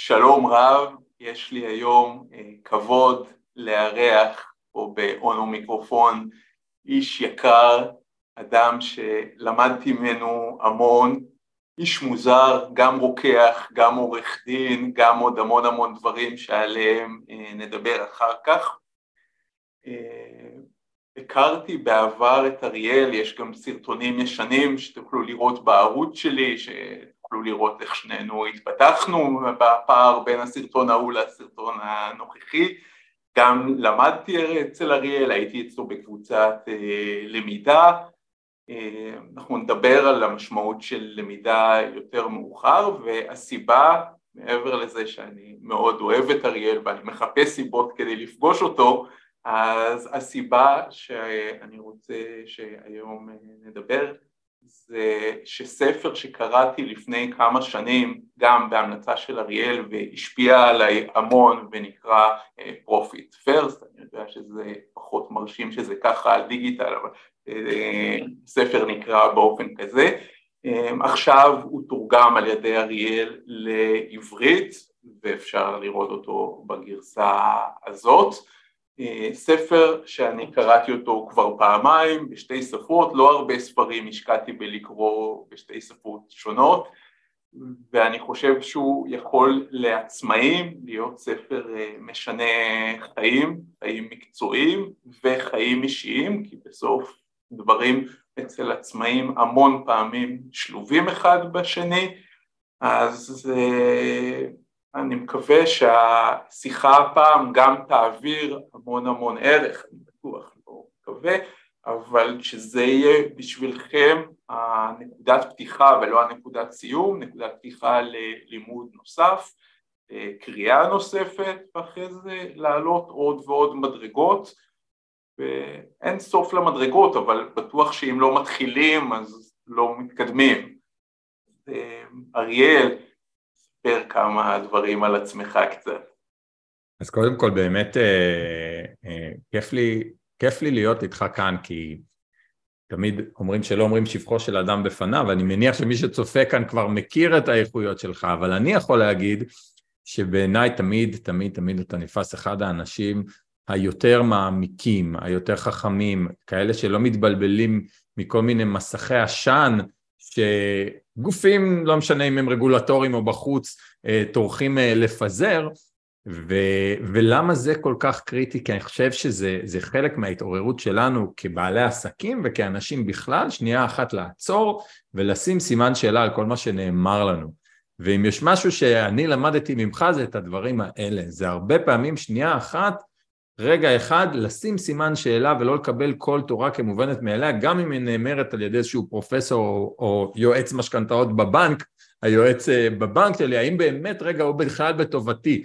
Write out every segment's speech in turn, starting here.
שלום רב, יש לי היום כבוד לארח פה באונו מיקרופון איש יקר, אדם שלמדתי ממנו המון, איש מוזר, גם רוקח, גם עורך דין, גם עוד המון המון דברים שעליהם נדבר אחר כך. הכרתי בעבר את אריאל, יש גם סרטונים ישנים שתוכלו לראות בערוץ שלי, שתוכלו לראות איך שנינו התפתחנו בפער בין הסרטון ההוא לסרטון הנוכחי. גם למדתי אצל אריאל, הייתי אצלו בקבוצת למידה, אנחנו נדבר על המשמעות של למידה יותר מאוחר והסיבה, מעבר לזה שאני מאוד אוהב את אריאל ואני מחפש סיבות כדי לפגוש אותו, אז הסיבה שאני רוצה שהיום נדבר זה שספר שקראתי לפני כמה שנים גם בהמלצה של אריאל והשפיע עליי המון ונקרא Profit First, אני יודע שזה פחות מרשים שזה ככה על דיגיטל אבל ספר נקרא באופן כזה, עכשיו הוא תורגם על ידי אריאל לעברית ואפשר לראות אותו בגרסה הזאת ספר שאני קראתי אותו כבר פעמיים בשתי שפות, לא הרבה ספרים השקעתי בלקרוא בשתי שפות שונות ואני חושב שהוא יכול לעצמאים להיות ספר משנה חיים, חיים מקצועיים וחיים אישיים כי בסוף דברים אצל עצמאים המון פעמים שלובים אחד בשני אז אני מקווה שהשיחה הפעם גם תעביר המון המון ערך, אני בטוח, לא מקווה, אבל שזה יהיה בשבילכם הנקודת פתיחה ולא הנקודת סיום, נקודת פתיחה ללימוד נוסף, קריאה נוספת ואחרי זה לעלות עוד ועוד מדרגות ואין סוף למדרגות אבל בטוח שאם לא מתחילים אז לא מתקדמים. אריאל ספר כמה דברים על עצמך קצת. אז קודם כל באמת אה, אה, כיף, לי, כיף לי להיות איתך כאן כי תמיד אומרים שלא אומרים שבחו של אדם בפניו, ואני מניח שמי שצופה כאן כבר מכיר את האיכויות שלך, אבל אני יכול להגיד שבעיניי תמיד, תמיד, תמיד אתה נתפס אחד האנשים היותר מעמיקים, היותר חכמים, כאלה שלא מתבלבלים מכל מיני מסכי עשן שגופים, לא משנה אם הם רגולטוריים או בחוץ, אה, טורחים אה, לפזר, ו, ולמה זה כל כך קריטי? כי אני חושב שזה חלק מההתעוררות שלנו כבעלי עסקים וכאנשים בכלל, שנייה אחת לעצור ולשים סימן שאלה על כל מה שנאמר לנו. ואם יש משהו שאני למדתי ממך זה את הדברים האלה, זה הרבה פעמים שנייה אחת רגע אחד לשים סימן שאלה ולא לקבל כל תורה כמובנת מאליה, גם אם היא נאמרת על ידי איזשהו פרופסור או, או יועץ משכנתאות בבנק, היועץ אה, בבנק שלי, האם באמת רגע הוא בכלל בטובתי.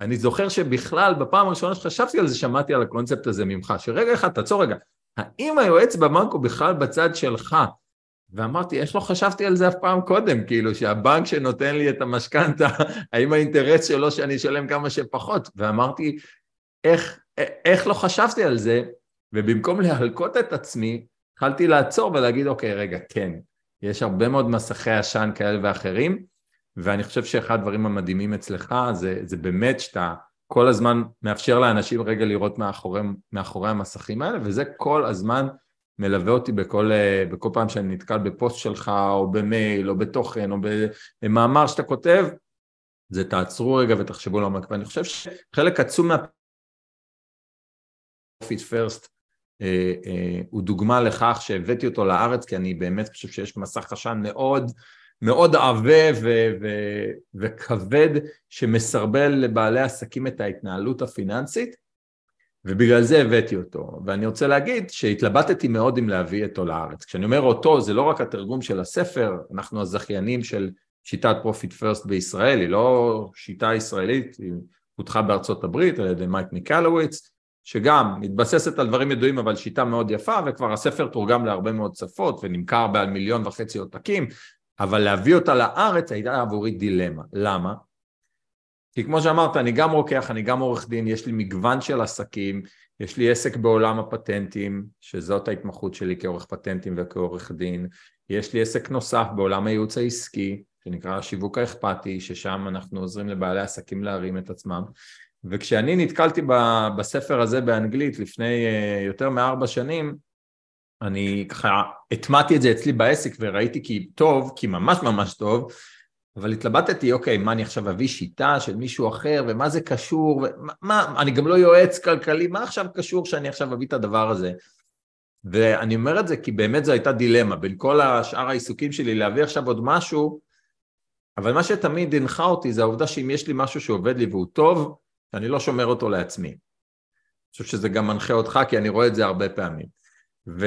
אני זוכר שבכלל בפעם הראשונה שחשבתי על זה שמעתי על הקונספט הזה ממך, שרגע אחד תעצור רגע, האם היועץ בבנק הוא בכלל בצד שלך? ואמרתי, איך לא חשבתי על זה אף פעם קודם, כאילו שהבנק שנותן לי את המשכנתה, האם האינטרס שלו שאני אשלם כמה שפחות? ואמרתי, איך, איך לא חשבתי על זה, ובמקום להלקות את עצמי, התחלתי לעצור ולהגיד, אוקיי, רגע, כן, יש הרבה מאוד מסכי עשן כאלה ואחרים, ואני חושב שאחד הדברים המדהימים אצלך זה, זה באמת שאתה כל הזמן מאפשר לאנשים רגע לראות מאחורי, מאחורי המסכים האלה, וזה כל הזמן מלווה אותי בכל, בכל פעם שאני נתקל בפוסט שלך, או במייל, או בתוכן, או במאמר שאתה כותב, זה תעצרו רגע ותחשבו לעומק, ואני חושב שחלק עצום מה... Profit First אה, אה, הוא דוגמה לכך שהבאתי אותו לארץ כי אני באמת חושב שיש מסך עשן מאוד מאוד עבה ו- ו- וכבד שמסרבל לבעלי עסקים את ההתנהלות הפיננסית ובגלל זה הבאתי אותו. ואני רוצה להגיד שהתלבטתי מאוד אם להביא אותו לארץ. כשאני אומר אותו זה לא רק התרגום של הספר אנחנו הזכיינים של שיטת Profit First בישראל היא לא שיטה ישראלית היא פותחה בארצות הברית על ידי מייק מיקלוביץ שגם מתבססת על דברים ידועים אבל שיטה מאוד יפה וכבר הספר תורגם להרבה מאוד שפות ונמכר מעל מיליון וחצי עותקים אבל להביא אותה לארץ הייתה עבורי דילמה. למה? כי כמו שאמרת אני גם רוקח, אני גם עורך דין, יש לי מגוון של עסקים, יש לי עסק בעולם הפטנטים שזאת ההתמחות שלי כעורך פטנטים וכעורך דין, יש לי עסק נוסף בעולם הייעוץ העסקי שנקרא השיווק האכפתי, ששם אנחנו עוזרים לבעלי עסקים להרים את עצמם. וכשאני נתקלתי בספר הזה באנגלית לפני אה, יותר מארבע שנים, אני ככה הטמעתי את זה אצלי בעסק וראיתי כי טוב, כי ממש ממש טוב, אבל התלבטתי, אוקיי, מה אני עכשיו אביא שיטה של מישהו אחר, ומה זה קשור, ומה, אני גם לא יועץ כלכלי, מה עכשיו קשור שאני עכשיו אביא את הדבר הזה? ואני אומר את זה כי באמת זו הייתה דילמה, בין כל השאר העיסוקים שלי להביא עכשיו עוד משהו, אבל מה שתמיד הנחה אותי זה העובדה שאם יש לי משהו שעובד לי והוא טוב, אני לא שומר אותו לעצמי. אני חושב שזה גם מנחה אותך, כי אני רואה את זה הרבה פעמים. ו...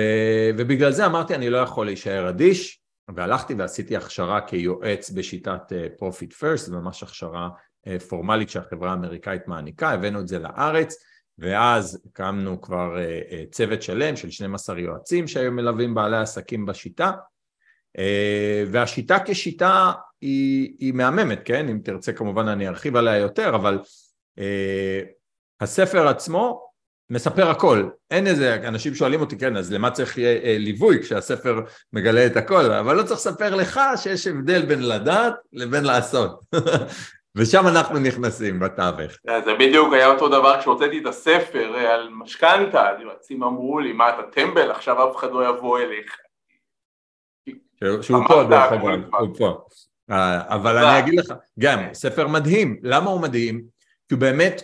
ובגלל זה אמרתי, אני לא יכול להישאר אדיש, והלכתי ועשיתי הכשרה כיועץ בשיטת Profit uh, First, ממש הכשרה uh, פורמלית שהחברה האמריקאית מעניקה, הבאנו את זה לארץ, ואז הקמנו כבר uh, צוות שלם של 12 יועצים שהיו מלווים בעלי עסקים בשיטה, והשיטה כשיטה היא, היא מהממת, כן? אם תרצה כמובן אני ארחיב עליה יותר, אבל הספר עצמו מספר הכל, אין איזה, אנשים שואלים אותי, כן, אז למה צריך אה, ליווי כשהספר מגלה את הכל, אבל לא צריך לספר לך שיש הבדל בין לדעת לבין לעשות. ושם אנחנו נכנסים בתווך. זה בדיוק היה אותו דבר כשהוצאתי את הספר אה, על משכנתה, יועצים אמרו לי, מה אתה טמבל, עכשיו אף אחד לא יבוא אליך. שהוא פה דרך אגב, הוא פה. אה, אבל אני אגיד לך, גם, ספר מדהים, למה הוא מדהים? כי הוא באמת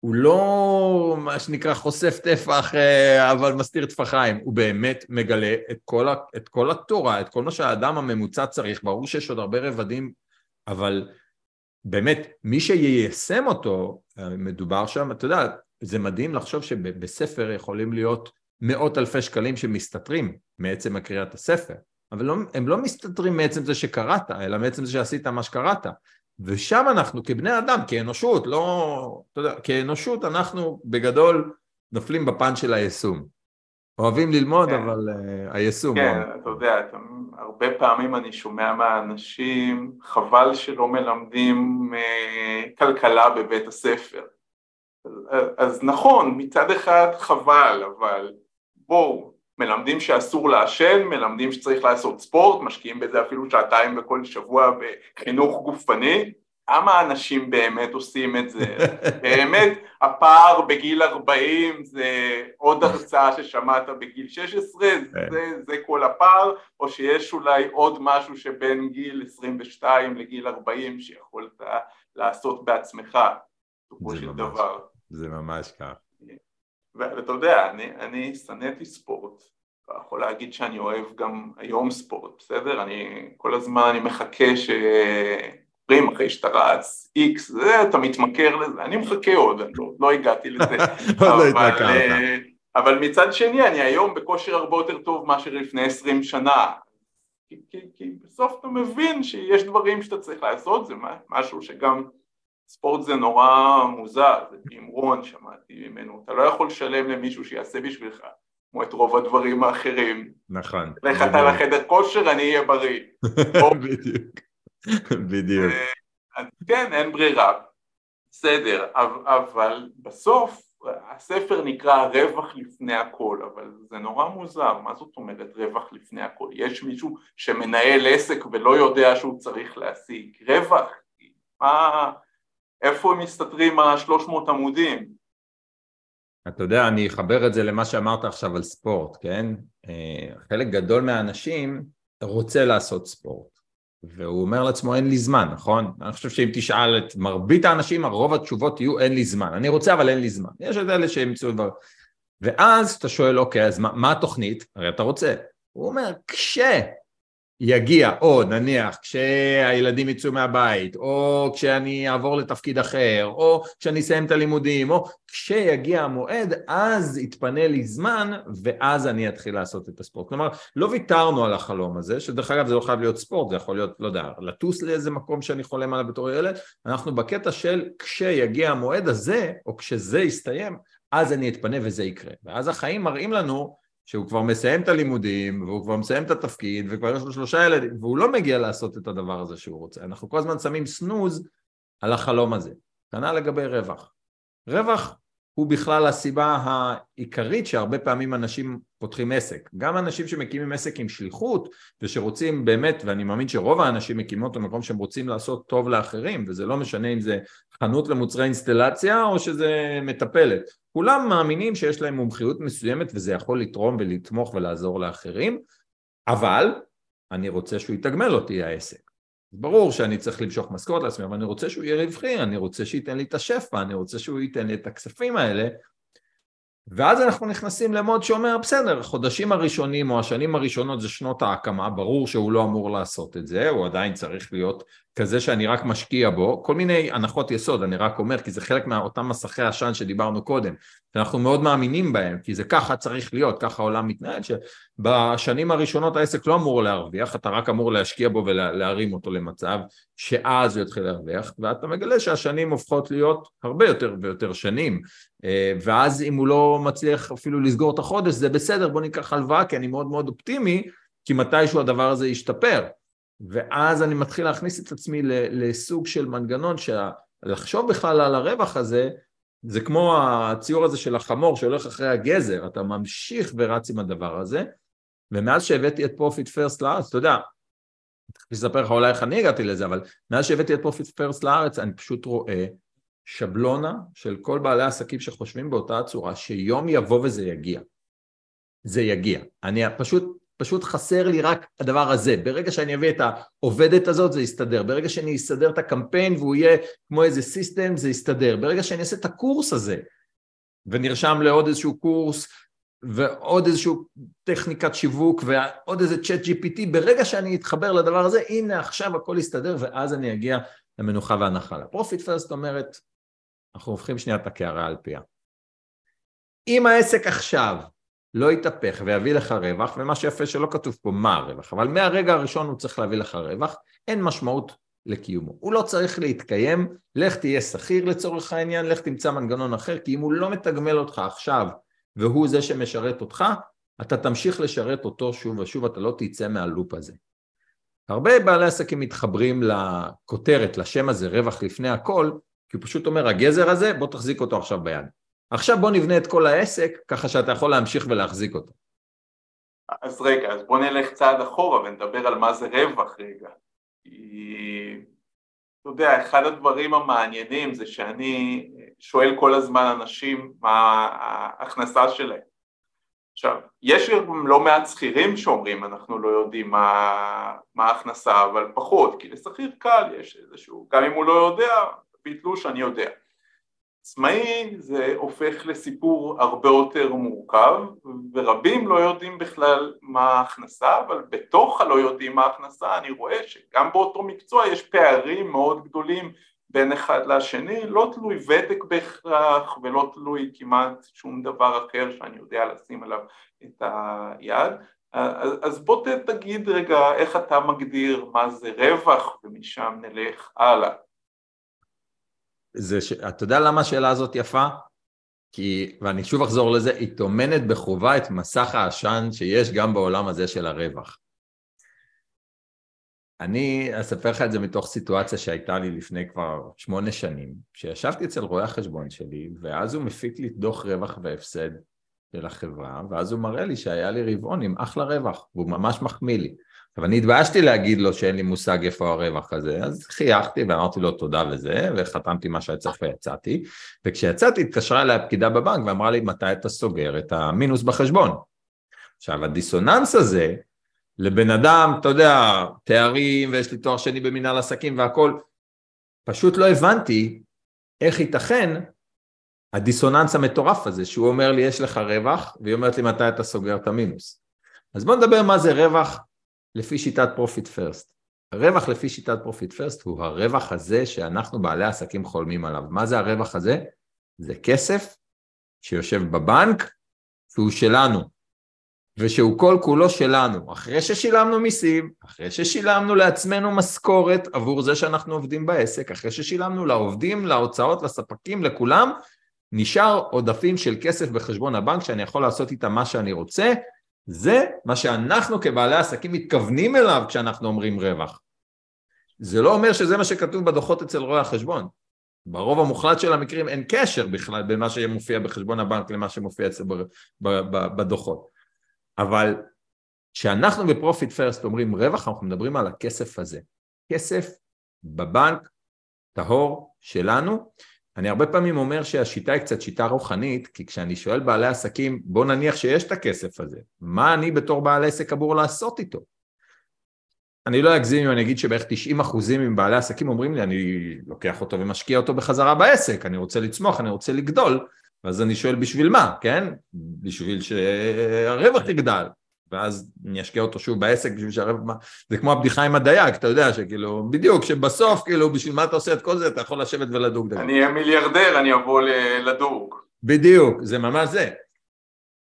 הוא לא מה שנקרא חושף טפח אה, אבל מסתיר טפחיים, הוא באמת מגלה את כל, ה, את כל התורה, את כל מה שהאדם הממוצע צריך, ברור שיש עוד הרבה רבדים, אבל באמת מי שיישם אותו, אה, מדובר שם, אתה יודע, זה מדהים לחשוב שבספר יכולים להיות מאות אלפי שקלים שמסתתרים מעצם הקריאת הספר, אבל לא, הם לא מסתתרים מעצם זה שקראת, אלא מעצם זה שעשית מה שקראת. ושם אנחנו כבני אדם, כאנושות, לא, אתה יודע, כאנושות אנחנו בגדול נופלים בפן של היישום. אוהבים ללמוד, כן. אבל uh, היישום. כן, הוא... אתה יודע, אתה, הרבה פעמים אני שומע מהאנשים, חבל שלא מלמדים uh, כלכלה בבית הספר. אז, אז נכון, מצד אחד חבל, אבל בואו, מלמדים שאסור לעשן, מלמדים שצריך לעשות ספורט, משקיעים בזה אפילו שעתיים בכל שבוע בחינוך גופני, כמה אנשים באמת עושים את זה? באמת הפער בגיל 40 זה עוד הרצאה ששמעת בגיל 16, כן. זה, זה כל הפער, או שיש אולי עוד משהו שבין גיל 22 לגיל 40 שיכולת לעשות בעצמך, בסופו של דבר. זה ממש כך. ואתה יודע, אני, אני שנאתי ספורט, אתה יכול להגיד שאני אוהב גם היום ספורט, בסדר? אני כל הזמן, אני מחכה ש... אומרים אחרי שאתה רץ איקס, זה, אתה מתמכר לזה, אני מחכה עוד, אני לא, לא הגעתי לזה. לא התמכרת. אה, אבל מצד שני, אני היום בכושר הרבה יותר טוב מאשר לפני עשרים שנה. כי, כי, כי בסוף אתה מבין שיש דברים שאתה צריך לעשות, זה משהו שגם ספורט זה נורא מוזר, זה תמרון, שמעתי ממנו, אתה לא יכול לשלם למישהו שיעשה בשבילך, כמו את רוב הדברים האחרים. נכון. לך אתה לחדר כושר, אני אהיה בריא. בדיוק, בדיוק. אה, כן, אין ברירה, בסדר, אבל בסוף הספר נקרא רווח לפני הכל, אבל זה נורא מוזר, מה זאת אומרת רווח לפני הכל? יש מישהו שמנהל עסק ולא יודע שהוא צריך להשיג רווח? מה... איפה הם מסתתרים השלוש מאות עמודים? אתה יודע, אני אחבר את זה למה שאמרת עכשיו על ספורט, כן? אה, חלק גדול מהאנשים רוצה לעשות ספורט, והוא אומר לעצמו אין לי זמן, נכון? אני חושב שאם תשאל את מרבית האנשים, הרוב התשובות יהיו אין לי זמן. אני רוצה אבל אין לי זמן. יש את אלה שימצאו דבר. ואז אתה שואל, אוקיי, אז מה, מה התוכנית? הרי אתה רוצה. הוא אומר, כש... יגיע, או נניח כשהילדים יצאו מהבית, או כשאני אעבור לתפקיד אחר, או כשאני אסיים את הלימודים, או כשיגיע המועד, אז יתפנה לי זמן, ואז אני אתחיל לעשות את הספורט. כלומר, לא ויתרנו על החלום הזה, שדרך אגב זה לא חייב להיות ספורט, זה יכול להיות, לא יודע, לטוס לאיזה מקום שאני חולם עליו בתור ילד, אנחנו בקטע של כשיגיע המועד הזה, או כשזה יסתיים, אז אני אתפנה וזה יקרה. ואז החיים מראים לנו שהוא כבר מסיים את הלימודים, והוא כבר מסיים את התפקיד, וכבר יש לו שלושה ילדים, והוא לא מגיע לעשות את הדבר הזה שהוא רוצה. אנחנו כל הזמן שמים סנוז על החלום הזה. כנ"ל לגבי רווח. רווח הוא בכלל הסיבה העיקרית שהרבה פעמים אנשים פותחים עסק. גם אנשים שמקימים עסק עם שליחות ושרוצים באמת, ואני מאמין שרוב האנשים מקימים אותו במקום שהם רוצים לעשות טוב לאחרים, וזה לא משנה אם זה חנות למוצרי אינסטלציה או שזה מטפלת. כולם מאמינים שיש להם מומחיות מסוימת וזה יכול לתרום ולתמוך ולעזור לאחרים, אבל אני רוצה שהוא יתגמל אותי העסק. ברור שאני צריך למשוך משכורת לעצמי, אבל אני רוצה שהוא יהיה רווחי, אני רוצה שייתן לי את השפע, אני רוצה שהוא ייתן לי את הכספים האלה, ואז אנחנו נכנסים למוד שאומר, בסדר, החודשים הראשונים או השנים הראשונות זה שנות ההקמה, ברור שהוא לא אמור לעשות את זה, הוא עדיין צריך להיות כזה שאני רק משקיע בו, כל מיני הנחות יסוד, אני רק אומר, כי זה חלק מאותם מסכי עשן שדיברנו קודם, שאנחנו מאוד מאמינים בהם, כי זה ככה צריך להיות, ככה העולם מתנהל, שבשנים הראשונות העסק לא אמור להרוויח, אתה רק אמור להשקיע בו ולהרים אותו למצב שאז הוא יתחיל להרוויח, ואתה מגלה שהשנים הופכות להיות הרבה יותר ויותר שנים, אה, ואז אם הוא לא מצליח אפילו לסגור את החודש, זה בסדר, בוא ניקח הלוואה, כי אני מאוד מאוד אופטימי, כי מתישהו הדבר הזה ישתפר. ואז אני מתחיל להכניס את עצמי לסוג של מנגנון שלחשוב בכלל על הרווח הזה זה כמו הציור הזה של החמור שהולך אחרי הגזר, אתה ממשיך ורץ עם הדבר הזה ומאז שהבאתי את Profit First לארץ, אתה יודע, אני אספר לך אולי איך אני הגעתי לזה, אבל מאז שהבאתי את Profit First לארץ אני פשוט רואה שבלונה של כל בעלי העסקים שחושבים באותה הצורה שיום יבוא וזה יגיע. זה יגיע. אני פשוט פשוט חסר לי רק הדבר הזה. ברגע שאני אביא את העובדת הזאת זה יסתדר, ברגע שאני אסדר את הקמפיין והוא יהיה כמו איזה סיסטם זה יסתדר, ברגע שאני אעשה את הקורס הזה וארשם לעוד איזשהו קורס ועוד איזשהו טכניקת שיווק ועוד איזה ChatGPT, ברגע שאני אתחבר לדבר הזה, הנה עכשיו הכל יסתדר ואז אני אגיע למנוחה והנחלה. Profit First אומרת, אנחנו הופכים שנייה את הקערה על פיה. אם העסק עכשיו לא יתהפך ויביא לך רווח, ומה שיפה שלא כתוב פה מה הרווח, אבל מהרגע הראשון הוא צריך להביא לך רווח, אין משמעות לקיומו. הוא לא צריך להתקיים, לך תהיה שכיר לצורך העניין, לך תמצא מנגנון אחר, כי אם הוא לא מתגמל אותך עכשיו והוא זה שמשרת אותך, אתה תמשיך לשרת אותו שוב ושוב, אתה לא תצא מהלופ הזה. הרבה בעלי עסקים מתחברים לכותרת, לשם הזה, רווח לפני הכל, כי הוא פשוט אומר, הגזר הזה, בוא תחזיק אותו עכשיו ביד. עכשיו בוא נבנה את כל העסק ככה שאתה יכול להמשיך ולהחזיק אותו. אז רגע, אז בוא נלך צעד אחורה ונדבר על מה זה רווח רגע. אתה יודע, אחד הדברים המעניינים זה שאני שואל כל הזמן אנשים מה ההכנסה שלהם. עכשיו, יש גם לא מעט שכירים שאומרים אנחנו לא יודעים מה, מה ההכנסה, אבל פחות, כי לשכיר קל יש איזשהו, גם אם הוא לא יודע, ביטלו שאני יודע. עצמאי זה הופך לסיפור הרבה יותר מורכב ורבים לא יודעים בכלל מה ההכנסה אבל בתוך הלא יודעים מה ההכנסה אני רואה שגם באותו מקצוע יש פערים מאוד גדולים בין אחד לשני לא תלוי ותק בהכרח ולא תלוי כמעט שום דבר אחר שאני יודע לשים עליו את היד. אז, בוא תגיד רגע איך אתה מגדיר מה זה רווח ומשם נלך הלאה זה ש... אתה יודע למה השאלה הזאת יפה? כי, ואני שוב אחזור לזה, היא טומנת בחובה את מסך העשן שיש גם בעולם הזה של הרווח. אני אספר לך את זה מתוך סיטואציה שהייתה לי לפני כבר שמונה שנים, שישבתי אצל רואה החשבון שלי, ואז הוא מפיק לי דוח רווח והפסד של החברה, ואז הוא מראה לי שהיה לי רבעון עם אחלה רווח, והוא ממש מחמיא לי. עכשיו אני התביישתי להגיד לו שאין לי מושג איפה הרווח הזה, אז חייכתי ואמרתי לו תודה וזה, וחתמתי מה שהיה צריך ויצאתי, וכשיצאתי התקשרה אליי הפקידה בבנק ואמרה לי מתי אתה סוגר את המינוס בחשבון. עכשיו הדיסוננס הזה, לבן אדם, אתה יודע, תארים ויש לי תואר שני במנהל עסקים והכל, פשוט לא הבנתי איך ייתכן הדיסוננס המטורף הזה, שהוא אומר לי יש לך רווח, והיא אומרת לי מתי אתה סוגר את המינוס. אז בוא נדבר מה זה רווח לפי שיטת Profit First. הרווח לפי שיטת Profit First הוא הרווח הזה שאנחנו בעלי עסקים חולמים עליו. מה זה הרווח הזה? זה כסף שיושב בבנק והוא שלנו, ושהוא כל כולו שלנו. אחרי ששילמנו מיסים, אחרי ששילמנו לעצמנו משכורת עבור זה שאנחנו עובדים בעסק, אחרי ששילמנו לעובדים, להוצאות, לספקים, לכולם, נשאר עודפים של כסף בחשבון הבנק שאני יכול לעשות איתם מה שאני רוצה, זה מה שאנחנו כבעלי עסקים מתכוונים אליו כשאנחנו אומרים רווח. זה לא אומר שזה מה שכתוב בדוחות אצל רואי החשבון. ברוב המוחלט של המקרים אין קשר בכלל בין מה שמופיע בחשבון הבנק למה שמופיע אצלו בדוחות. אבל כשאנחנו ב Profit First אומרים רווח, אנחנו מדברים על הכסף הזה. כסף בבנק, טהור, שלנו. אני הרבה פעמים אומר שהשיטה היא קצת שיטה רוחנית, כי כשאני שואל בעלי עסקים, בוא נניח שיש את הכסף הזה, מה אני בתור בעל עסק אמור לעשות איתו? אני לא אגזים אם אני אגיד שבערך 90 אחוזים מבעלי עסקים אומרים לי, אני לוקח אותו ומשקיע אותו בחזרה בעסק, אני רוצה לצמוח, אני רוצה לגדול, ואז אני שואל בשביל מה, כן? בשביל שהרווח יגדל, ואז אני אשקיע אותו שוב בעסק בשביל שהרווח... זה כמו הבדיחה עם הדייג, אתה יודע, שכאילו, בדיוק, שבסוף, כאילו, בשביל מה אתה עושה את כל זה, אתה יכול לשבת ולדוג דייג. אני אהיה מיליארדר, אני אבוא לדוג. בדיוק, זה ממש זה.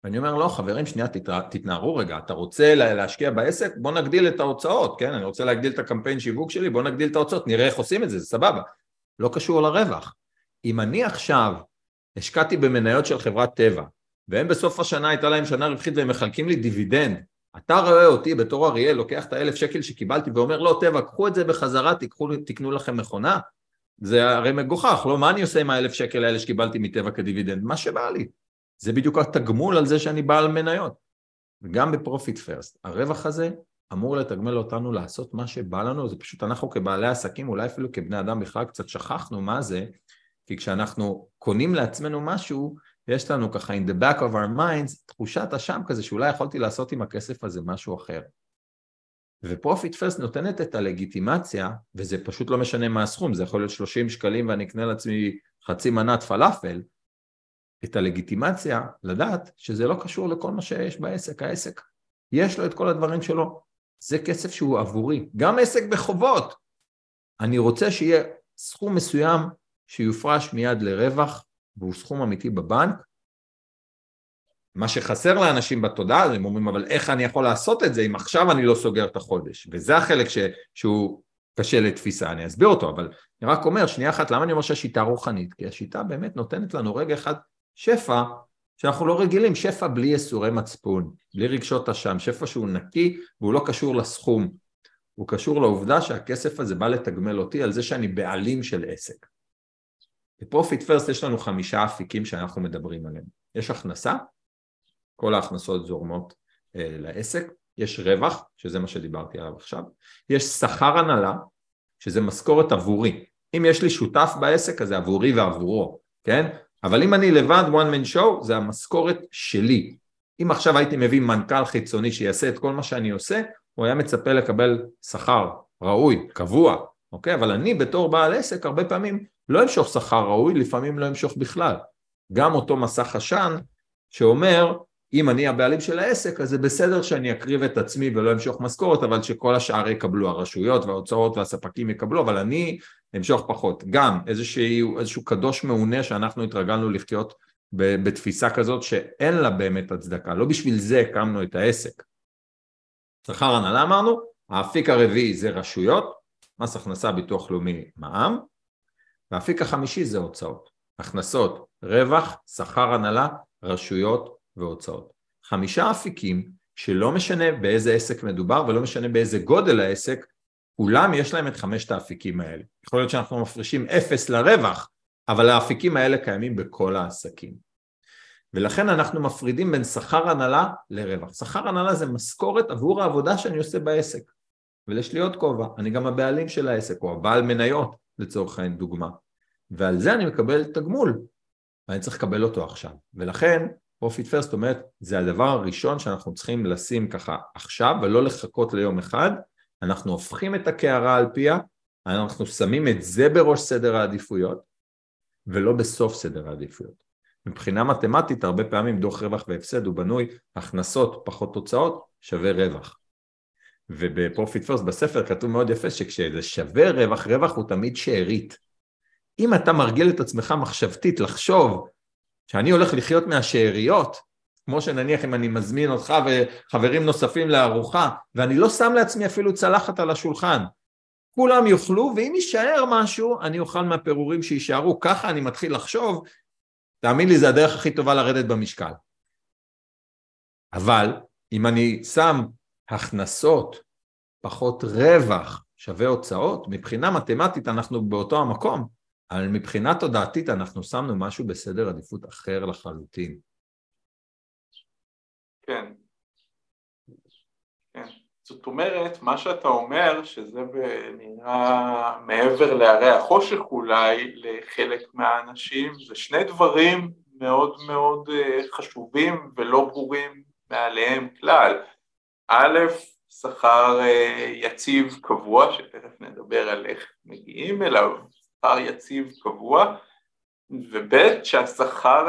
ואני אומר, לא, חברים, שנייה, תתנערו רגע, אתה רוצה להשקיע בעסק? בוא נגדיל את ההוצאות, כן? אני רוצה להגדיל את הקמפיין שיווק שלי, בוא נגדיל את ההוצאות, נראה איך עושים את זה, זה סבבה. לא קשור לרווח. אם אני עכשיו השקעתי במניות של חברת טבע, והם בסוף השנה הייתה להם שנה רווחית והם מחלקים לי דיבידנד, אתה רואה אותי בתור אריאל, לוקח את האלף שקל שקיבלתי ואומר, לא, טבע, קחו את זה בחזרה, תקחו, תקנו לכם מכונה? זה הרי מגוחך, לא? מה אני עושה עם האלף שקל האלה שקיבלתי מטבע כדיבידנד? מה שבא לי. זה בדיוק התגמול על זה שאני בעל מניות. וגם ב Profit First, הרווח הזה אמור לתגמל אותנו לעשות מה שבא לנו, זה פשוט אנחנו כבעלי עסקים, אולי אפילו כבני אדם בכלל קצת שכחנו מה זה, כי כשאנחנו קונים לעצמנו משהו, יש לנו ככה in the back of our minds תחושת אשם כזה שאולי יכולתי לעשות עם הכסף הזה משהו אחר. ו Profit First נותנת את הלגיטימציה, וזה פשוט לא משנה מה הסכום, זה יכול להיות 30 שקלים ואני אקנה לעצמי חצי מנת פלאפל, את הלגיטימציה לדעת שזה לא קשור לכל מה שיש בעסק, העסק יש לו את כל הדברים שלו, זה כסף שהוא עבורי, גם עסק בחובות, אני רוצה שיהיה סכום מסוים שיופרש מיד לרווח והוא סכום אמיתי בבנק, מה שחסר לאנשים בתודעה, הם אומרים אבל איך אני יכול לעשות את זה אם עכשיו אני לא סוגר את החודש, וזה החלק ש, שהוא קשה לתפיסה, אני אסביר אותו, אבל אני רק אומר, שנייה אחת, למה אני אומר שהשיטה רוחנית? כי השיטה באמת נותנת לנו רגע אחד שפע שאנחנו לא רגילים, שפע בלי יסורי מצפון, בלי רגשות אשם, שפע שהוא נקי והוא לא קשור לסכום, הוא קשור לעובדה שהכסף הזה בא לתגמל אותי על זה שאני בעלים של עסק. ב Profit First יש לנו חמישה אפיקים שאנחנו מדברים עליהם. יש הכנסה, כל ההכנסות זורמות אה, לעסק, יש רווח, שזה מה שדיברתי עליו עכשיו, יש שכר הנהלה, שזה משכורת עבורי. אם יש לי שותף בעסק, אז זה עבורי ועבורו, כן? אבל אם אני לבד one man show זה המשכורת שלי. אם עכשיו הייתי מביא מנכ"ל חיצוני שיעשה את כל מה שאני עושה, הוא היה מצפה לקבל שכר ראוי, קבוע, אוקיי? אבל אני בתור בעל עסק הרבה פעמים לא אמשוך שכר ראוי, לפעמים לא אמשוך בכלל. גם אותו מסך עשן שאומר אם אני הבעלים של העסק אז זה בסדר שאני אקריב את עצמי ולא אמשוך משכורת אבל שכל השאר יקבלו, הרשויות וההוצאות והספקים יקבלו אבל אני אמשוך פחות. גם איזשהו, איזשהו קדוש מעונה שאנחנו התרגלנו לחיות בתפיסה כזאת שאין לה באמת הצדקה, לא בשביל זה הקמנו את העסק. שכר הנהלה אמרנו, האפיק הרביעי זה רשויות, מס הכנסה, ביטוח לאומי, מע"מ, והאפיק החמישי זה הוצאות, הכנסות, רווח, שכר הנהלה, רשויות והוצאות. חמישה אפיקים שלא משנה באיזה עסק מדובר ולא משנה באיזה גודל העסק, כולם יש להם את חמשת האפיקים האלה. יכול להיות שאנחנו מפרישים אפס לרווח, אבל האפיקים האלה קיימים בכל העסקים. ולכן אנחנו מפרידים בין שכר הנהלה לרווח. שכר הנהלה זה משכורת עבור העבודה שאני עושה בעסק. ויש לי עוד כובע, אני גם הבעלים של העסק, או הבעל מניות לצורך העניין דוגמה. ועל זה אני מקבל תגמול, ואני צריך לקבל אותו עכשיו. ולכן Profit First אומרת, זה הדבר הראשון שאנחנו צריכים לשים ככה עכשיו ולא לחכות ליום אחד, אנחנו הופכים את הקערה על פיה, אנחנו שמים את זה בראש סדר העדיפויות ולא בסוף סדר העדיפויות. מבחינה מתמטית הרבה פעמים דוח רווח והפסד הוא בנוי הכנסות פחות תוצאות שווה רווח. ובפרופיט פרסט בספר כתוב מאוד יפה שכשזה שווה רווח, רווח הוא תמיד שארית. אם אתה מרגיל את עצמך מחשבתית לחשוב שאני הולך לחיות מהשאריות, כמו שנניח אם אני מזמין אותך וחברים נוספים לארוחה, ואני לא שם לעצמי אפילו צלחת על השולחן, כולם יאכלו, ואם יישאר משהו, אני אוכל מהפירורים שיישארו. ככה אני מתחיל לחשוב, תאמין לי, זה הדרך הכי טובה לרדת במשקל. אבל אם אני שם הכנסות פחות רווח שווה הוצאות, מבחינה מתמטית אנחנו באותו המקום, אבל מבחינה תודעתית אנחנו שמנו משהו בסדר עדיפות אחר לחלוטין. כן. כן. זאת אומרת, מה שאתה אומר, שזה נראה מעבר להרי החושך אולי לחלק מהאנשים, זה שני דברים מאוד מאוד אה, חשובים ולא ברורים מעליהם כלל. א', שכר אה, יציב קבוע, שתכף נדבר על איך מגיעים אליו, שכר יציב קבוע, וב' שהשכר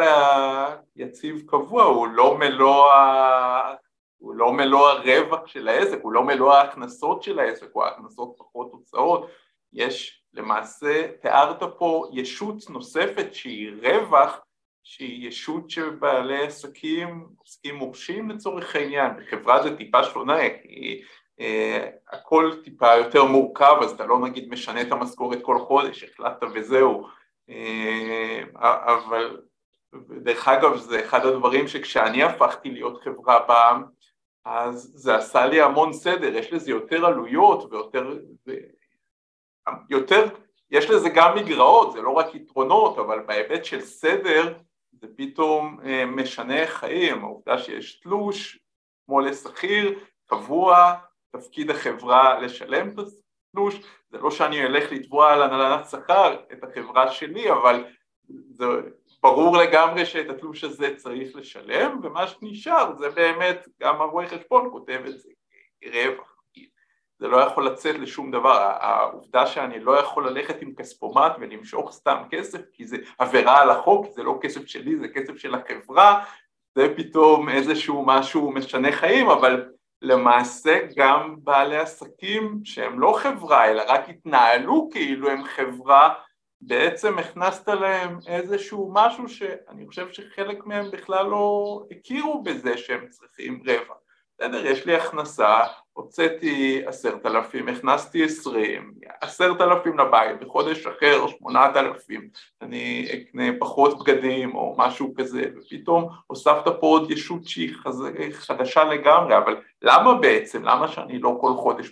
היציב קבוע הוא לא מלוא, ה... הוא לא מלוא הרווח של העסק, הוא לא מלוא ההכנסות של העסק, הוא ההכנסות פחות הוצאות, יש למעשה, תיארת פה ישות נוספת שהיא רווח שהיא ישות של בעלי עסקים, עוסקים מורשים לצורך העניין, בחברה זה טיפה שונה, כי uh, הכל טיפה יותר מורכב, אז אתה לא נגיד משנה את המשכורת כל חודש, החלטת וזהו, uh, אבל דרך אגב זה אחד הדברים שכשאני הפכתי להיות חברה בעם, אז זה עשה לי המון סדר, יש לזה יותר עלויות ויותר, יותר, יש לזה גם מגרעות, זה לא רק יתרונות, אבל בהיבט של סדר זה פתאום אה, משנה חיים, העובדה שיש תלוש כמו לשכיר, קבוע, תפקיד החברה לשלם את התלוש, זה לא שאני אלך לתבוע על הנהלת שכר את החברה שלי, אבל זה ברור לגמרי שאת התלוש הזה צריך לשלם, ומה שנשאר זה באמת, גם הרואה חשבון כותב את זה כרווח. זה לא יכול לצאת לשום דבר, העובדה שאני לא יכול ללכת עם כספומט ולמשוך סתם כסף כי זה עבירה על החוק, זה לא כסף שלי, זה כסף של החברה, זה פתאום איזשהו משהו משנה חיים, אבל למעשה גם בעלי עסקים שהם לא חברה אלא רק התנהלו כאילו הם חברה, בעצם הכנסת להם איזשהו משהו שאני חושב שחלק מהם בכלל לא הכירו בזה שהם צריכים רווח. בסדר, יש לי הכנסה, הוצאתי עשרת אלפים, הכנסתי עשרים, עשרת אלפים לבית, בחודש אחר שמונת אלפים, אני אקנה פחות בגדים או משהו כזה, ופתאום הוספת פה עוד ישות שהיא חז... חדשה לגמרי, אבל למה בעצם, למה שאני לא כל חודש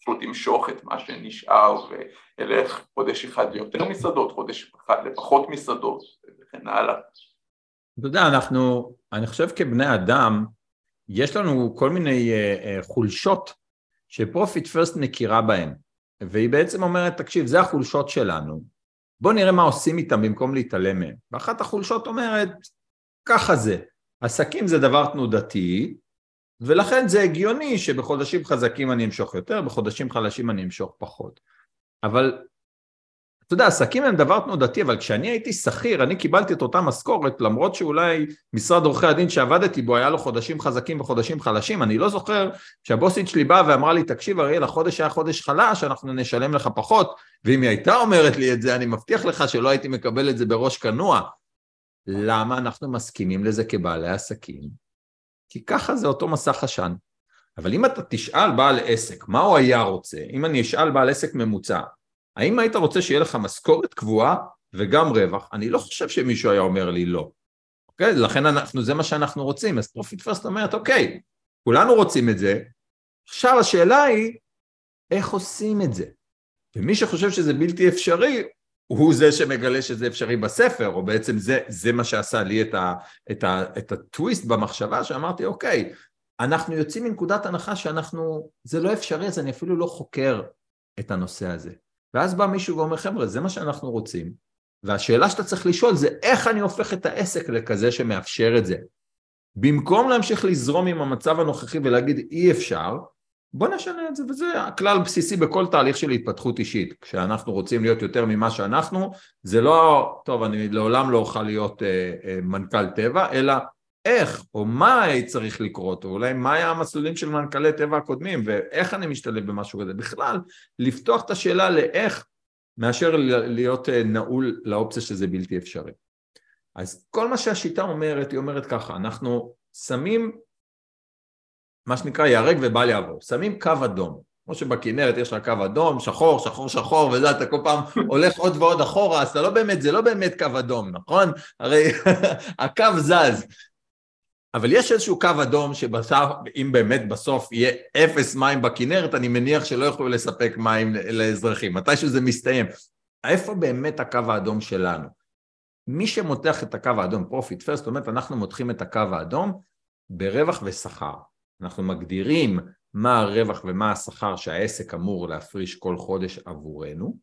פשוט אמשוך את מה שנשאר ואלך חודש אחד ליותר מסעדות, חודש אחד לפחות מסעדות וכן הלאה. אתה יודע, אנחנו, אני חושב כבני אדם, יש לנו כל מיני uh, uh, חולשות שפרופיט פרסט מכירה בהן. והיא בעצם אומרת תקשיב זה החולשות שלנו. בוא נראה מה עושים איתם במקום להתעלם מהם. ואחת החולשות אומרת ככה זה. עסקים זה דבר תנודתי ולכן זה הגיוני שבחודשים חזקים אני אמשוך יותר בחודשים חלשים אני אמשוך פחות. אבל אתה יודע, עסקים הם דבר תנודתי, אבל כשאני הייתי שכיר, אני קיבלתי את אותה משכורת, למרות שאולי משרד עורכי הדין שעבדתי בו, היה לו חודשים חזקים וחודשים חלשים, אני לא זוכר שהבוסית שלי באה ואמרה לי, תקשיב אריאל, החודש היה חודש חלש, אנחנו נשלם לך פחות, ואם היא הייתה אומרת לי את זה, אני מבטיח לך שלא הייתי מקבל את זה בראש כנוע. למה אנחנו מסכימים לזה כבעלי עסקים? כי ככה זה אותו מסך עשן. אבל אם אתה תשאל בעל עסק, מה הוא היה רוצה? אם אני אשאל בעל עסק ממוצע, האם היית רוצה שיהיה לך משכורת קבועה וגם רווח? אני לא חושב שמישהו היה אומר לי לא. אוקיי? לכן אנחנו, זה מה שאנחנו רוצים. אז Profit First אומרת, אוקיי, כולנו רוצים את זה, עכשיו השאלה היא, איך עושים את זה? ומי שחושב שזה בלתי אפשרי, הוא זה שמגלה שזה אפשרי בספר, או בעצם זה, זה מה שעשה לי את, ה, את, ה, את הטוויסט במחשבה, שאמרתי, אוקיי, אנחנו יוצאים מנקודת הנחה שאנחנו, זה לא אפשרי, אז אני אפילו לא חוקר את הנושא הזה. ואז בא מישהו ואומר, חבר'ה, זה מה שאנחנו רוצים, והשאלה שאתה צריך לשאול זה איך אני הופך את העסק לכזה שמאפשר את זה. במקום להמשיך לזרום עם המצב הנוכחי ולהגיד אי אפשר, בוא נשנה את זה, וזה הכלל בסיסי בכל תהליך של התפתחות אישית. כשאנחנו רוצים להיות יותר ממה שאנחנו, זה לא, טוב, אני לעולם לא אוכל להיות אה, אה, מנכ"ל טבע, אלא איך או מה צריך לקרות, או אולי מה היה המסלולים של מנכ"לי טבע הקודמים, ואיך אני משתלב במשהו כזה. בכלל, לפתוח את השאלה לאיך, מאשר להיות אה, נעול לאופציה שזה בלתי אפשרי. אז כל מה שהשיטה אומרת, היא אומרת ככה, אנחנו שמים מה שנקרא ייהרג ובל יעבור, שמים קו אדום. כמו שבכנרת יש לך קו אדום, שחור, שחור, שחור, וזה, אתה כל פעם הולך עוד ועוד אחורה, אז אתה לא באמת, זה לא באמת קו אדום, נכון? הרי הקו זז, אבל יש איזשהו קו אדום שבסוף, אם באמת בסוף יהיה אפס מים בכנרת, אני מניח שלא יוכלו לספק מים לאזרחים, מתישהו זה מסתיים. איפה באמת הקו האדום שלנו? מי שמותח את הקו האדום, Profit First, זאת אומרת, אנחנו מותחים את הקו האדום ברווח ושכר. אנחנו מגדירים מה הרווח ומה השכר שהעסק אמור להפריש כל חודש עבורנו,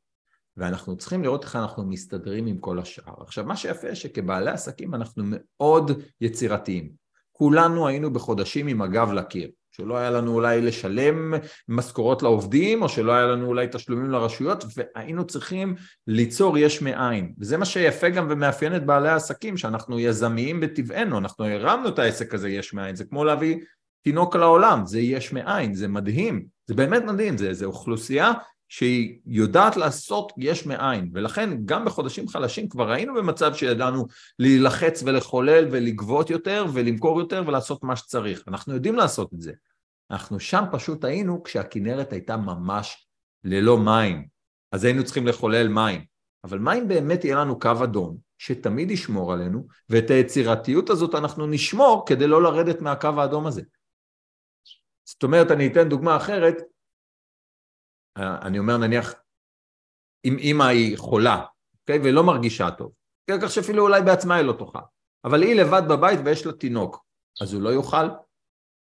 ואנחנו צריכים לראות איך אנחנו מסתדרים עם כל השאר. עכשיו, מה שיפה שכבעלי עסקים אנחנו מאוד יצירתיים. כולנו היינו בחודשים עם הגב לקיר. שלא היה לנו אולי לשלם משכורות לעובדים, או שלא היה לנו אולי תשלומים לרשויות, והיינו צריכים ליצור יש מאין. וזה מה שיפה גם ומאפיין את בעלי העסקים, שאנחנו יזמיים בטבענו, אנחנו הרמנו את העסק הזה יש מאין, זה כמו להביא תינוק לעולם, זה יש מאין, זה מדהים, זה באמת מדהים, זה, זה אוכלוסייה שהיא יודעת לעשות יש מאין, ולכן גם בחודשים חלשים כבר היינו במצב שידענו להילחץ ולחולל ולגבות יותר ולמכור יותר ולעשות מה שצריך. אנחנו יודעים לעשות את זה. אנחנו שם פשוט היינו כשהכנרת הייתה ממש ללא מים, אז היינו צריכים לחולל מים. אבל מים באמת יהיה לנו קו אדום, שתמיד ישמור עלינו, ואת היצירתיות הזאת אנחנו נשמור כדי לא לרדת מהקו האדום הזה. זאת אומרת, אני אתן דוגמה אחרת, אני אומר נניח, אם אימא היא חולה, אוקיי, ולא מרגישה טוב, אוקיי? כך שאפילו אולי בעצמה היא לא תאכל, אבל היא לבד בבית ויש לה תינוק, אז הוא לא יאכל,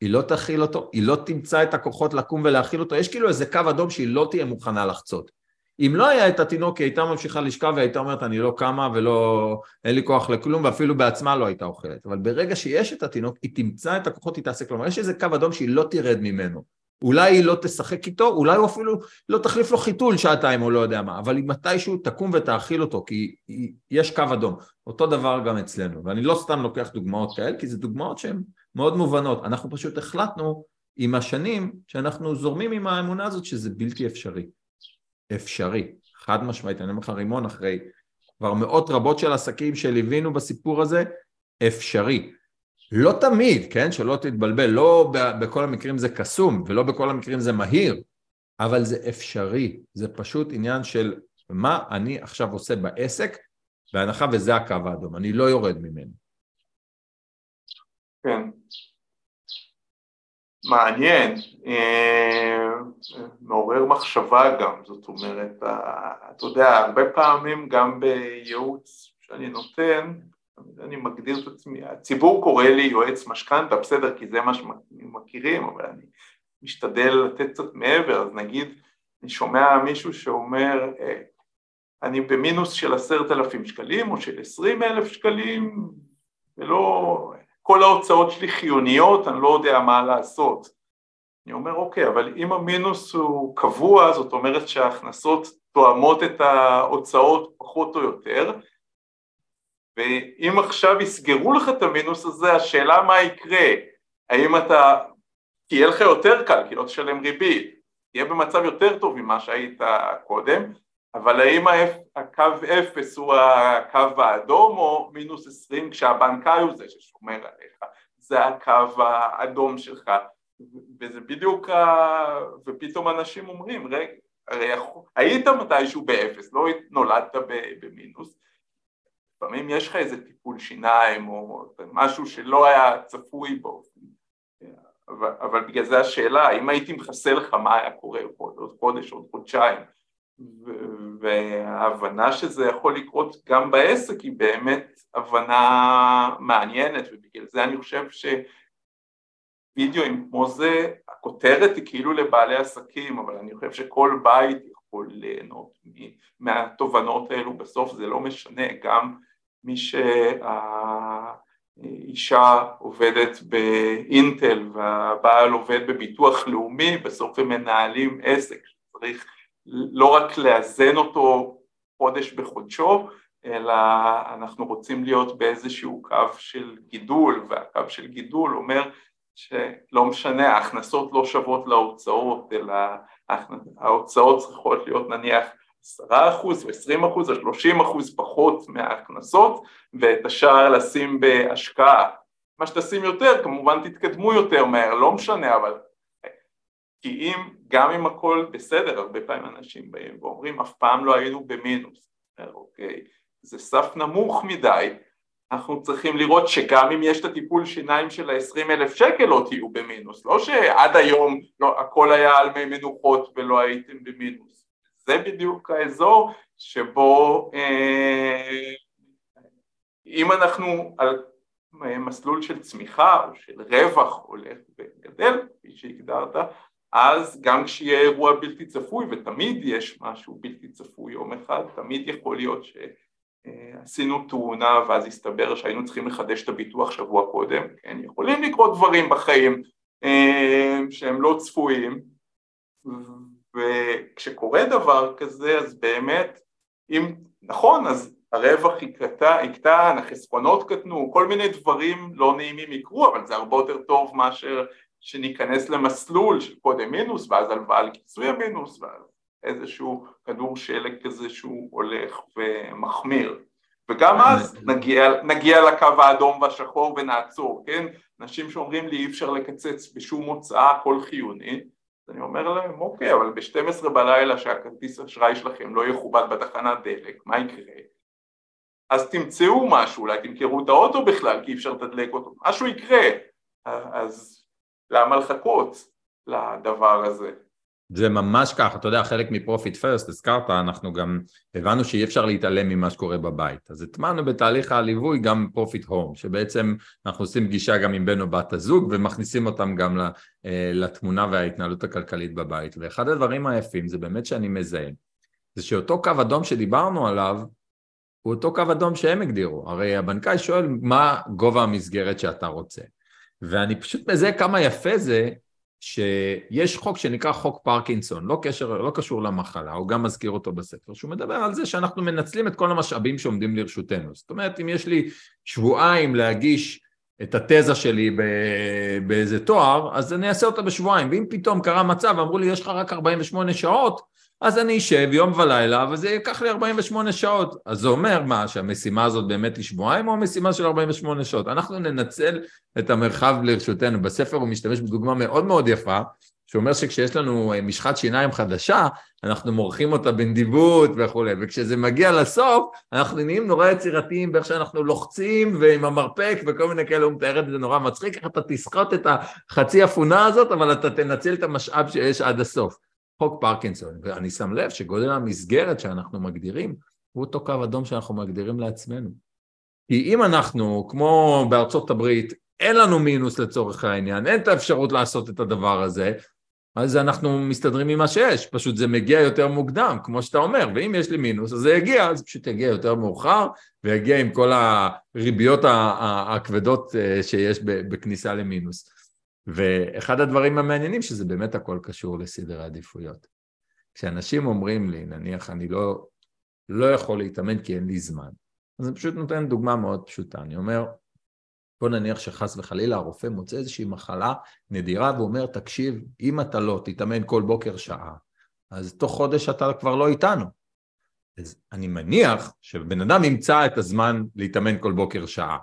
היא לא תאכיל אותו, היא לא תמצא את הכוחות לקום ולהאכיל אותו, יש כאילו איזה קו אדום שהיא לא תהיה מוכנה לחצות. אם לא היה את התינוק, היא הייתה ממשיכה לשכב והייתה אומרת, אני לא קמה ולא, אין לי כוח לכלום, ואפילו בעצמה לא הייתה אוכלת. אבל ברגע שיש את התינוק, היא תמצא את הכוחות, היא תעשה כלומר, יש איזה קו אדום שהיא לא תרד ממנו. אולי היא לא תשחק איתו, אולי הוא אפילו לא תחליף לו חיתול שעתיים או לא יודע מה, אבל מתישהו תקום ותאכיל אותו, כי יש קו אדום. אותו דבר גם אצלנו, ואני לא סתם לוקח דוגמאות כאלה, כי זה דוגמאות שהן מאוד מובנות. אנחנו פשוט החלטנו עם השנים שאנחנו זורמים עם האמונה הזאת שזה בלתי אפשרי. אפשרי, חד משמעית, אני אומר לך רימון אחרי כבר מאות רבות של עסקים שליווינו בסיפור הזה, אפשרי. לא תמיד, כן? שלא תתבלבל, לא בכל המקרים זה קסום ולא בכל המקרים זה מהיר, אבל זה אפשרי, זה פשוט עניין של מה אני עכשיו עושה בעסק, בהנחה וזה הקו האדום, אני לא יורד ממנו. כן, מעניין, אה, מעורר מחשבה גם, זאת אומרת, אתה יודע, הרבה פעמים גם בייעוץ שאני נותן, אני מגדיר את עצמי, הציבור קורא לי יועץ משכנתה, בסדר, כי זה מה שמכירים, אבל אני משתדל לתת קצת מעבר, אז נגיד, אני שומע מישהו שאומר, אה, אני במינוס של עשרת אלפים שקלים או של עשרים אלף שקלים, ולא, כל ההוצאות שלי חיוניות, אני לא יודע מה לעשות. אני אומר, אוקיי, אבל אם המינוס הוא קבוע, זאת אומרת שההכנסות תואמות את ההוצאות פחות או יותר, ואם עכשיו יסגרו לך את המינוס הזה, השאלה מה יקרה, האם אתה, כי יהיה לך יותר קל, כי לא תשלם ריבית, תהיה במצב יותר טוב ממה שהיית קודם, אבל האם הקו אפס הוא הקו האדום או מינוס עשרים כשהבנקאי הוא זה ששומר עליך, זה הקו האדום שלך, וזה בדיוק, ה... ופתאום אנשים אומרים, רגע, הרי היית מתישהו באפס, לא נולדת במינוס, לפעמים יש לך איזה טיפול שיניים או משהו שלא היה צפוי בו, אבל, אבל בגלל זה השאלה, אם הייתי מכסה לך מה היה קורה עוד חודש, עוד חודשיים, וההבנה שזה יכול לקרות גם בעסק היא באמת הבנה מעניינת ובגלל זה אני חושב שוידאוים כמו זה, הכותרת היא כאילו לבעלי עסקים אבל אני חושב שכל בית יכול ליהנות מהתובנות האלו בסוף זה לא משנה גם מי שהאישה עובדת באינטל והבעל עובד בביטוח לאומי בסוף הם מנהלים עסק שצריך לא רק לאזן אותו חודש בחודשו, אלא אנחנו רוצים להיות באיזשהו קו של גידול, והקו של גידול אומר שלא משנה, ההכנסות לא שוות להוצאות, אלא ההוצאות צריכות להיות נניח עשרה אחוז, עשרים אחוז, או שלושים אחוז פחות מההכנסות, ואת השאר לשים בהשקעה. מה שתשים יותר, כמובן תתקדמו יותר מהר, לא משנה, אבל כי אם, גם אם הכל בסדר, הרבה פעמים אנשים באים ואומרים, אף פעם לא היינו במינוס. אוקיי, זה סף נמוך מדי, אנחנו צריכים לראות שגם אם יש את הטיפול שיניים של ה-20 אלף שקל לא תהיו במינוס, לא שעד היום לא, הכל היה על מי מנוחות ולא הייתם במינוס. זה בדיוק האזור שבו אם אנחנו על מסלול של צמיחה או של רווח הולך וגדל, כפי שהגדרת, אז גם כשיהיה אירוע בלתי צפוי, ותמיד יש משהו בלתי צפוי יום אחד, תמיד יכול להיות שעשינו תאונה ואז הסתבר שהיינו צריכים לחדש את הביטוח שבוע קודם, כן, יכולים לקרות דברים בחיים אה, שהם לא צפויים, וכשקורה דבר כזה אז באמת, אם נכון, אז הרווח יקטן, החסכונות קטנו, כל מיני דברים לא נעימים יקרו, אבל זה הרבה יותר טוב מאשר שניכנס למסלול של קודם מינוס ואז הלוואה לכיסוי המינוס ואז איזשהו כדור שלג כזה שהוא הולך ומחמיר. וגם אז נגיע, נגיע לקו האדום והשחור ונעצור, כן? אנשים שאומרים לי אי אפשר לקצץ בשום הוצאה הכל חיוני אני אומר להם אוקיי אבל ב-12 בלילה שהכרטיס אשראי שלכם לא יכובד בתחנת דלק מה יקרה? אז תמצאו משהו, אולי תמכרו את האוטו בכלל כי אי אפשר לתדלק אותו, משהו יקרה אז למה לחכות לדבר הזה? זה ממש ככה, אתה יודע, חלק מ Profit First, הזכרת, אנחנו גם הבנו שאי אפשר להתעלם ממה שקורה בבית. אז הטמענו בתהליך הליווי גם Profit Home, שבעצם אנחנו עושים פגישה גם עם בן או בת הזוג ומכניסים אותם גם אה, לתמונה וההתנהלות הכלכלית בבית. ואחד הדברים היפים זה באמת שאני מזהה, זה שאותו קו אדום שדיברנו עליו, הוא אותו קו אדום שהם הגדירו. הרי הבנקאי שואל מה גובה המסגרת שאתה רוצה. ואני פשוט מזהה כמה יפה זה שיש חוק שנקרא חוק פרקינסון, לא, קשר, לא קשור למחלה, הוא גם מזכיר אותו בספר, שהוא מדבר על זה שאנחנו מנצלים את כל המשאבים שעומדים לרשותנו. זאת אומרת, אם יש לי שבועיים להגיש את התזה שלי באיזה תואר, אז אני אעשה אותה בשבועיים, ואם פתאום קרה מצב, אמרו לי, יש לך רק 48 שעות, אז אני אשב יום ולילה, וזה ייקח לי 48 שעות. אז זה אומר מה, שהמשימה הזאת באמת היא שבועיים, או המשימה של 48 שעות? אנחנו ננצל את המרחב לרשותנו. בספר הוא משתמש בדוגמה מאוד מאוד יפה, שאומר שכשיש לנו אה, משחת שיניים חדשה, אנחנו מורחים אותה בנדיבות וכולי, וכשזה מגיע לסוף, אנחנו נהיים נורא יצירתיים באיך שאנחנו לוחצים ועם המרפק וכל מיני כאלה, הוא מתאר את זה נורא מצחיק, איך אתה תסחוט את החצי אפונה הזאת, אבל אתה תנצל את המשאב שיש עד הסוף. חוק פרקינסון, ואני שם לב שגודל המסגרת שאנחנו מגדירים הוא אותו קו אדום שאנחנו מגדירים לעצמנו. כי אם אנחנו, כמו בארצות הברית, אין לנו מינוס לצורך העניין, אין את האפשרות לעשות את הדבר הזה, אז אנחנו מסתדרים עם מה שיש, פשוט זה מגיע יותר מוקדם, כמו שאתה אומר, ואם יש לי מינוס אז זה יגיע, אז פשוט יגיע יותר מאוחר, ויגיע עם כל הריביות הכבדות אה, שיש בכניסה למינוס. ואחד הדברים המעניינים שזה באמת הכל קשור לסדר העדיפויות. כשאנשים אומרים לי, נניח אני לא, לא יכול להתאמן כי אין לי זמן, אז אני פשוט נותן דוגמה מאוד פשוטה, אני אומר, בוא נניח שחס וחלילה הרופא מוצא איזושהי מחלה נדירה ואומר, תקשיב, אם אתה לא תתאמן כל בוקר שעה, אז תוך חודש אתה כבר לא איתנו. אז אני מניח שבן אדם ימצא את הזמן להתאמן כל בוקר שעה,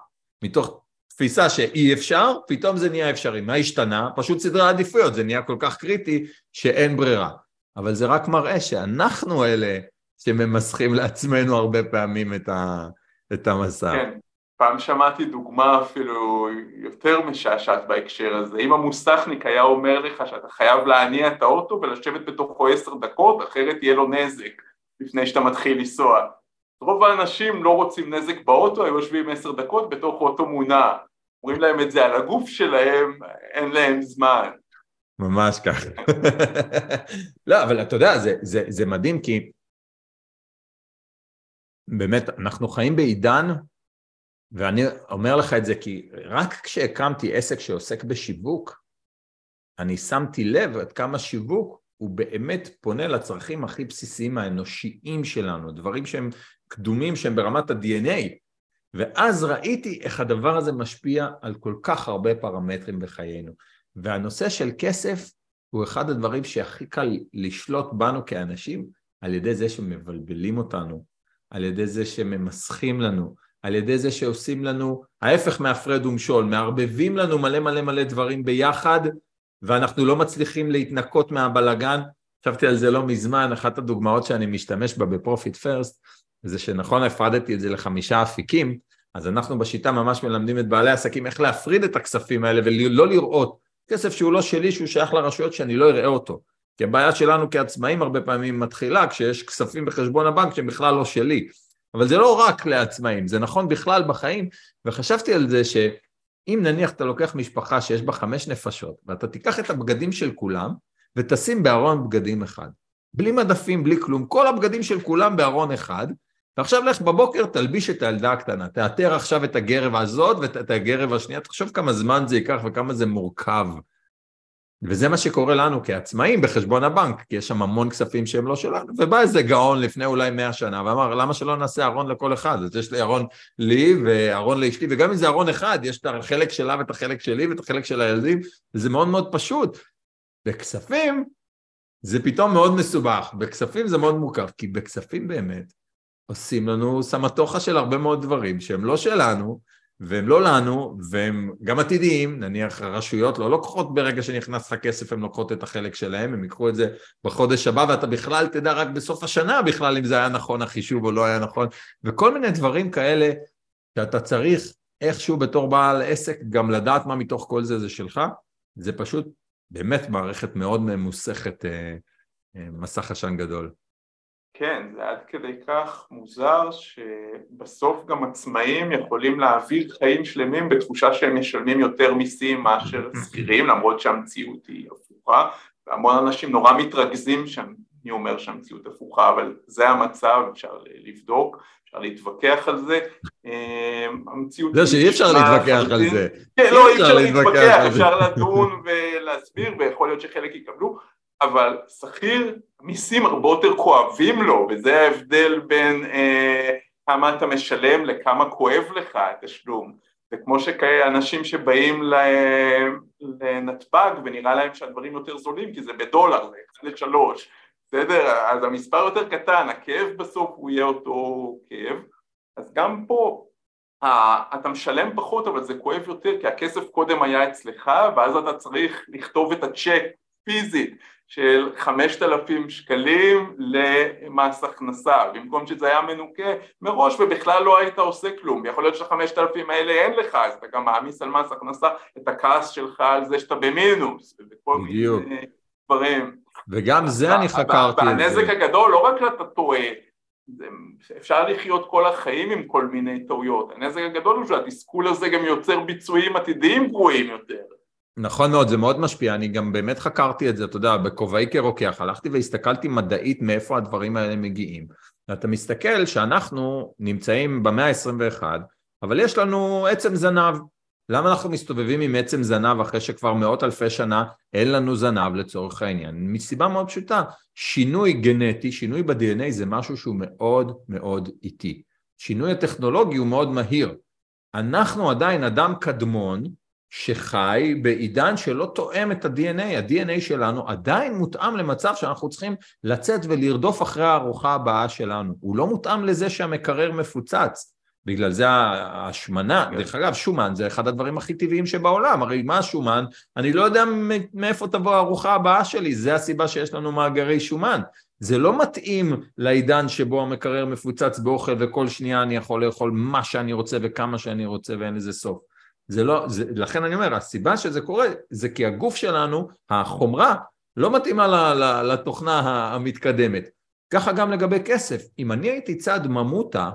מתוך תפיסה שאי אפשר, פתאום זה נהיה אפשרי. מה השתנה? פשוט סדרי העדיפויות, זה נהיה כל כך קריטי שאין ברירה. אבל זה רק מראה שאנחנו אלה שממסכים לעצמנו הרבה פעמים את, ה, את המסע. כן, פעם שמעתי דוגמה אפילו יותר משעשעת בהקשר הזה. אם המוסכניק היה אומר לך שאתה חייב להניע את האוטו ולשבת בתוכו עשר דקות, אחרת יהיה לו נזק לפני שאתה מתחיל לנסוע. רוב האנשים לא רוצים נזק באוטו, הם יושבים עשר דקות בתוך אוטו מונע. אומרים להם את זה על הגוף שלהם, אין להם זמן. ממש ככה. לא, אבל אתה יודע, זה, זה, זה מדהים כי באמת, אנחנו חיים בעידן, ואני אומר לך את זה כי רק כשהקמתי עסק שעוסק בשיווק, אני שמתי לב עד כמה שיווק הוא באמת פונה לצרכים הכי בסיסיים האנושיים שלנו, דברים שהם קדומים, שהם ברמת ה-DNA, ואז ראיתי איך הדבר הזה משפיע על כל כך הרבה פרמטרים בחיינו. והנושא של כסף הוא אחד הדברים שהכי קל לשלוט בנו כאנשים על ידי זה שמבלבלים אותנו, על ידי זה שממסכים לנו, על ידי זה שעושים לנו ההפך מהפרד ומשול, מערבבים לנו מלא מלא מלא דברים ביחד ואנחנו לא מצליחים להתנקות מהבלגן. חשבתי על זה לא מזמן, אחת הדוגמאות שאני משתמש בה ב Profit First זה שנכון הפרדתי את זה לחמישה אפיקים, אז אנחנו בשיטה ממש מלמדים את בעלי העסקים איך להפריד את הכספים האלה ולא לראות כסף שהוא לא שלי, שהוא שייך לרשויות שאני לא אראה אותו. כי הבעיה שלנו כעצמאים הרבה פעמים מתחילה כשיש כספים בחשבון הבנק שהם בכלל לא שלי. אבל זה לא רק לעצמאים, זה נכון בכלל בחיים, וחשבתי על זה שאם נניח אתה לוקח משפחה שיש בה חמש נפשות, ואתה תיקח את הבגדים של כולם ותשים בארון בגדים אחד. בלי מדפים, בלי כלום, כל הבגדים של כולם בארון אחד, ועכשיו לך בבוקר תלביש את הילדה הקטנה, תאתר עכשיו את הגרב הזאת ואת הגרב השנייה, תחשוב כמה זמן זה ייקח וכמה זה מורכב. וזה מה שקורה לנו כעצמאים בחשבון הבנק, כי יש שם המון כספים שהם לא שלנו, ובא איזה גאון לפני אולי מאה שנה ואמר למה שלא נעשה ארון לכל אחד, אז יש לי ארון לי וארון לאשתי, וגם אם זה ארון אחד, יש את החלק שלה ואת החלק שלי ואת החלק של הילדים, וזה מאוד מאוד פשוט. בכספים זה פתאום מאוד מסובך, בכספים זה מאוד מורכב, כי בכספים באמת עושים לנו סמטוחה של הרבה מאוד דברים שהם לא שלנו, והם לא לנו, והם גם עתידיים, נניח הרשויות לא לוקחות ברגע שנכנס לך כסף, הן לוקחות את החלק שלהם, הם ייקחו את זה בחודש הבא, ואתה בכלל תדע רק בסוף השנה בכלל אם זה היה נכון החישוב או לא היה נכון, וכל מיני דברים כאלה שאתה צריך איכשהו בתור בעל עסק גם לדעת מה מתוך כל זה זה שלך, זה פשוט באמת מערכת מאוד ממוסכת, אה, אה, מסך עשן גדול. כן, זה עד כדי כך מוזר שבסוף גם עצמאים יכולים להעביר חיים שלמים בתחושה שהם משלמים יותר מיסים מאשר שכירים למרות שהמציאות היא הפוכה. והמון אנשים נורא מתרכזים שם, אני אומר שהמציאות הפוכה אבל זה המצב, אפשר לבדוק, אפשר להתווכח על זה. אמ, המציאות... זה שאי אפשר להתווכח על זה. כן, לא, אי אפשר להתווכח, אפשר לדון ולהסביר ויכול להיות שחלק יקבלו אבל שכיר מיסים הרבה יותר כואבים לו וזה ההבדל בין אה, כמה אתה משלם לכמה כואב לך התשלום. זה כמו שאנשים שבאים לנתב"ג ונראה להם שהדברים יותר זולים כי זה בדולר, זה 1 ל-3 בסדר? אז המספר יותר קטן, הכאב בסוף הוא יהיה אותו כאב. אז גם פה אתה משלם פחות אבל זה כואב יותר כי הכסף קודם היה אצלך ואז אתה צריך לכתוב את הצ'ק פיזית של חמשת אלפים שקלים למס הכנסה במקום שזה היה מנוקה מראש ובכלל לא היית עושה כלום. יכול להיות שהחמשת אלפים האלה אין לך אז אתה גם מעמיס על מס הכנסה את הכעס שלך על זה שאתה במינוס וכל מיני דברים. וגם זה אני חקרתי והנזק הגדול לא רק שאתה טועה אפשר לחיות כל החיים עם כל מיני טעויות. הנזק הגדול הוא שהתסכול הזה גם יוצר ביצועים עתידיים גרועים יותר נכון מאוד, זה מאוד משפיע, אני גם באמת חקרתי את זה, אתה יודע, בכובעי כרוקח, הלכתי והסתכלתי מדעית מאיפה הדברים האלה מגיעים. ואתה מסתכל שאנחנו נמצאים במאה ה-21, אבל יש לנו עצם זנב. למה אנחנו מסתובבים עם עצם זנב אחרי שכבר מאות אלפי שנה אין לנו זנב לצורך העניין? מסיבה מאוד פשוטה, שינוי גנטי, שינוי ב-DNA זה משהו שהוא מאוד מאוד איטי. שינוי הטכנולוגי הוא מאוד מהיר. אנחנו עדיין אדם קדמון שחי בעידן שלא תואם את ה-DNA, ה-DNA שלנו עדיין מותאם למצב שאנחנו צריכים לצאת ולרדוף אחרי הארוחה הבאה שלנו, הוא לא מותאם לזה שהמקרר מפוצץ, בגלל זה ההשמנה, דרך אגב שומן זה אחד הדברים הכי טבעיים שבעולם, הרי מה שומן? אני לא יודע מאיפה תבוא הארוחה הבאה שלי, זה הסיבה שיש לנו מאגרי שומן, זה לא מתאים לעידן שבו המקרר מפוצץ באוכל וכל שנייה אני יכול לאכול מה שאני רוצה וכמה שאני רוצה ואין לזה סוף זה לא, זה, לכן אני אומר, הסיבה שזה קורה זה כי הגוף שלנו, החומרה, לא מתאימה לתוכנה המתקדמת. ככה גם לגבי כסף. אם אני הייתי צד ממוטה,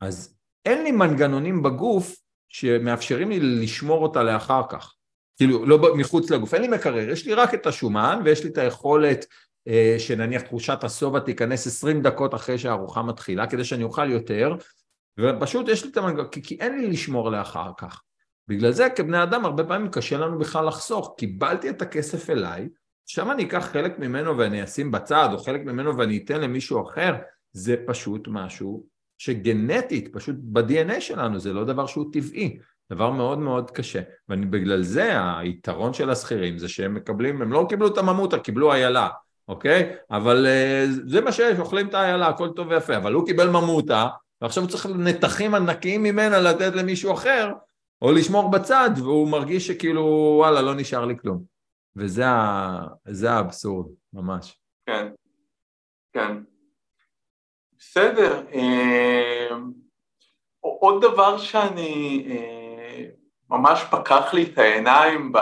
אז אין לי מנגנונים בגוף שמאפשרים לי לשמור אותה לאחר כך. כאילו, לא מחוץ לגוף, אין לי מקרר, יש לי רק את השומן ויש לי את היכולת אה, שנניח תחושת השובע תיכנס 20 דקות אחרי שהארוחה מתחילה, כדי שאני אוכל יותר, ופשוט יש לי את המנגנון, כי, כי אין לי לשמור לאחר כך. בגלל זה כבני אדם הרבה פעמים קשה לנו בכלל לחסוך, קיבלתי את הכסף אליי, שם אני אקח חלק ממנו ואני אשים בצד, או חלק ממנו ואני אתן למישהו אחר, זה פשוט משהו שגנטית, פשוט ב-DNA שלנו, זה לא דבר שהוא טבעי, דבר מאוד מאוד קשה. ובגלל זה היתרון של השכירים זה שהם מקבלים, הם לא קיבלו את הממותה, קיבלו איילה, אוקיי? אבל uh, זה מה שיש, אוכלים את האיילה, הכל טוב ויפה, אבל הוא קיבל ממותה, ועכשיו הוא צריך נתחים ענקיים ממנה לתת למישהו אחר, או לשמור בצד, והוא מרגיש שכאילו, וואלה, לא נשאר לי כלום. וזה האבסורד, ממש. כן, כן. בסדר. אה, עוד דבר שאני אה, ממש פקח לי את העיניים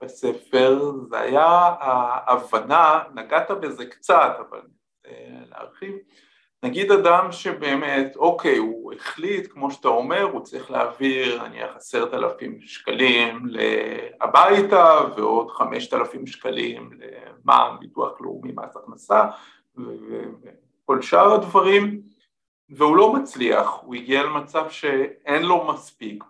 בספר, זה היה ההבנה, נגעת בזה קצת, אבל להרחיב, נגיד אדם שבאמת, אוקיי, הוא החליט, כמו שאתה אומר, הוא צריך להעביר נניח עשרת אלפים שקלים הביתה ועוד חמשת אלפים שקלים למע"מ, ביטוח לאומי, מס הכנסה וכל שאר הדברים, והוא לא מצליח, הוא הגיע למצב שאין לו מספיק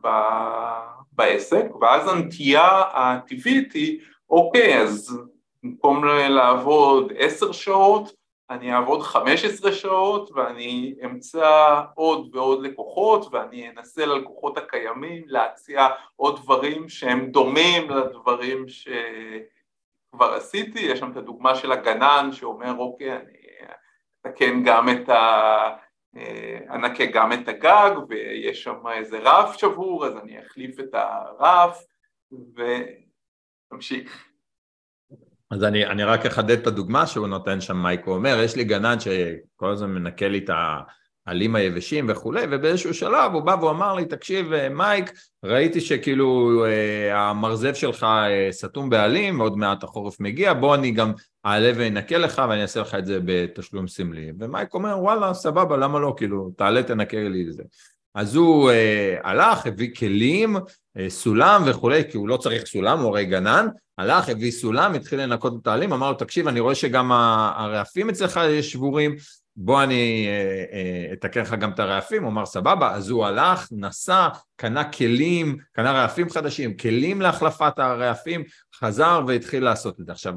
בעסק, ואז הנטייה הטבעית היא, אוקיי, אז במקום לעבוד עשר שעות, אני אעבוד 15 שעות ואני אמצא עוד ועוד לקוחות ואני אנסה ללקוחות הקיימים להציע עוד דברים שהם דומים לדברים שכבר עשיתי, יש שם את הדוגמה של הגנן שאומר אוקיי אני אתקן גם את ה... אנקה גם את הגג ויש שם איזה רף שבור אז אני אחליף את הרף ותמשיך אז אני, אני רק אחדד את הדוגמה שהוא נותן שם, מייקו אומר, יש לי גנן שכל הזמן מנקה לי את העלים היבשים וכולי, ובאיזשהו שלב הוא בא והוא אמר לי, תקשיב מייק, ראיתי שכאילו אה, המרזב שלך אה, סתום בעלים, עוד מעט החורף מגיע, בוא אני גם אעלה ואנקה לך ואני אעשה לך את זה בתשלום סמלי. ומייק אומר, וואלה, סבבה, למה לא, כאילו, תעלה תנקה לי את זה. אז הוא אה, הלך, הביא כלים, אה, סולם וכולי, כי הוא לא צריך סולם, הוא הרי גנן, הלך, הביא סולם, התחיל לנקות את העלים, אמר לו, תקשיב, אני רואה שגם הרעפים אצלך שבורים, בוא אני אה, אה, אתקן לך גם את הרעפים, הוא אמר סבבה, אז הוא הלך, נסע, קנה כלים, קנה רעפים חדשים, כלים להחלפת הרעפים, חזר והתחיל לעשות את זה. עכשיו,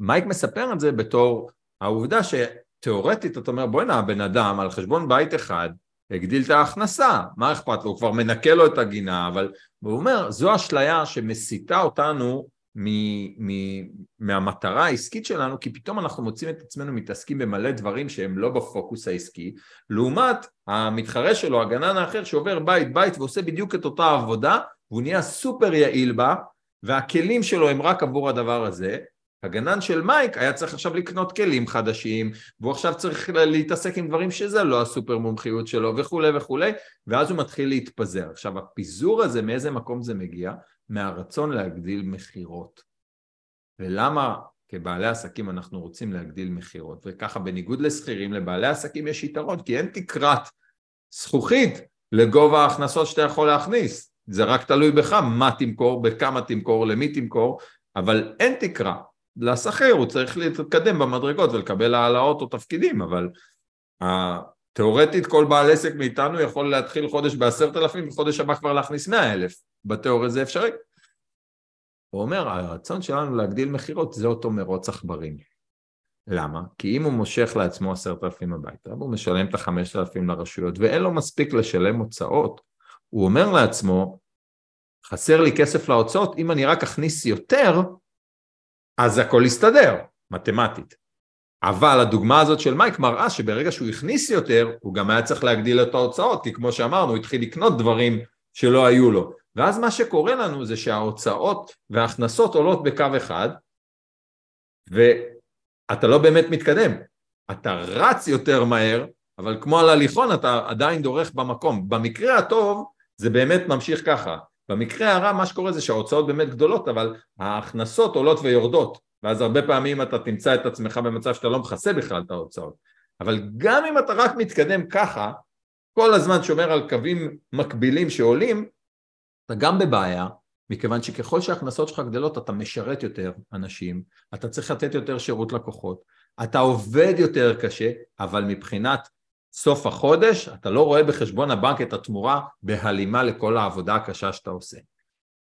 מייק מספר את זה בתור העובדה שתיאורטית, אתה אומר, בוא'נה, הבן אדם על חשבון בית אחד, הגדיל את ההכנסה, מה אכפת לו? הוא כבר מנקה לו את הגינה, אבל הוא אומר, זו אשליה שמסיתה אותנו מ- מ- מהמטרה העסקית שלנו, כי פתאום אנחנו מוצאים את עצמנו מתעסקים במלא דברים שהם לא בפוקוס העסקי, לעומת המתחרה שלו, הגנן האחר, שעובר בית בית ועושה בדיוק את אותה עבודה, והוא נהיה סופר יעיל בה, והכלים שלו הם רק עבור הדבר הזה, הגנן של מייק היה צריך עכשיו לקנות כלים חדשים, והוא עכשיו צריך להתעסק עם דברים שזה לא הסופר מומחיות שלו וכולי וכולי, ואז הוא מתחיל להתפזר. עכשיו הפיזור הזה, מאיזה מקום זה מגיע? מהרצון להגדיל מכירות. ולמה כבעלי עסקים אנחנו רוצים להגדיל מכירות? וככה בניגוד לשכירים, לבעלי עסקים יש יתרון, כי אין תקרת זכוכית לגובה ההכנסות שאתה יכול להכניס. זה רק תלוי בך מה תמכור, בכמה תמכור, למי תמכור, אבל אין תקרה. לשכיר הוא צריך להתקדם במדרגות ולקבל העלאות או תפקידים, אבל תאורטית כל בעל עסק מאיתנו יכול להתחיל חודש בעשרת אלפים וחודש הבא כבר להכניס מאה אלף, בתיאוריה זה אפשרי. הוא אומר, הרצון שלנו להגדיל מכירות זה אותו מרוץ עכברים. למה? כי אם הוא מושך לעצמו עשרת אלפים הביתה, והוא משלם את החמשת אלפים לרשויות ואין לו מספיק לשלם הוצאות, הוא אומר לעצמו, חסר לי כסף להוצאות, אם אני רק אכניס יותר, אז הכל יסתדר, מתמטית. אבל הדוגמה הזאת של מייק מראה שברגע שהוא הכניס יותר, הוא גם היה צריך להגדיל את ההוצאות, כי כמו שאמרנו, הוא התחיל לקנות דברים שלא היו לו. ואז מה שקורה לנו זה שההוצאות וההכנסות עולות בקו אחד, ואתה לא באמת מתקדם. אתה רץ יותר מהר, אבל כמו על הליכון אתה עדיין דורך במקום. במקרה הטוב זה באמת ממשיך ככה. במקרה הרע מה שקורה זה שההוצאות באמת גדולות אבל ההכנסות עולות ויורדות. ואז הרבה פעמים אתה תמצא את עצמך במצב שאתה לא מכסה בכלל את ההוצאות. אבל גם אם אתה רק מתקדם ככה כל הזמן שומר על קווים מקבילים שעולים אתה גם בבעיה מכיוון שככל שההכנסות שלך גדלות אתה משרת יותר אנשים, אתה צריך לתת יותר שירות לקוחות, אתה עובד יותר קשה, אבל מבחינת סוף החודש, אתה לא רואה בחשבון הבנק את התמורה בהלימה לכל העבודה הקשה שאתה עושה.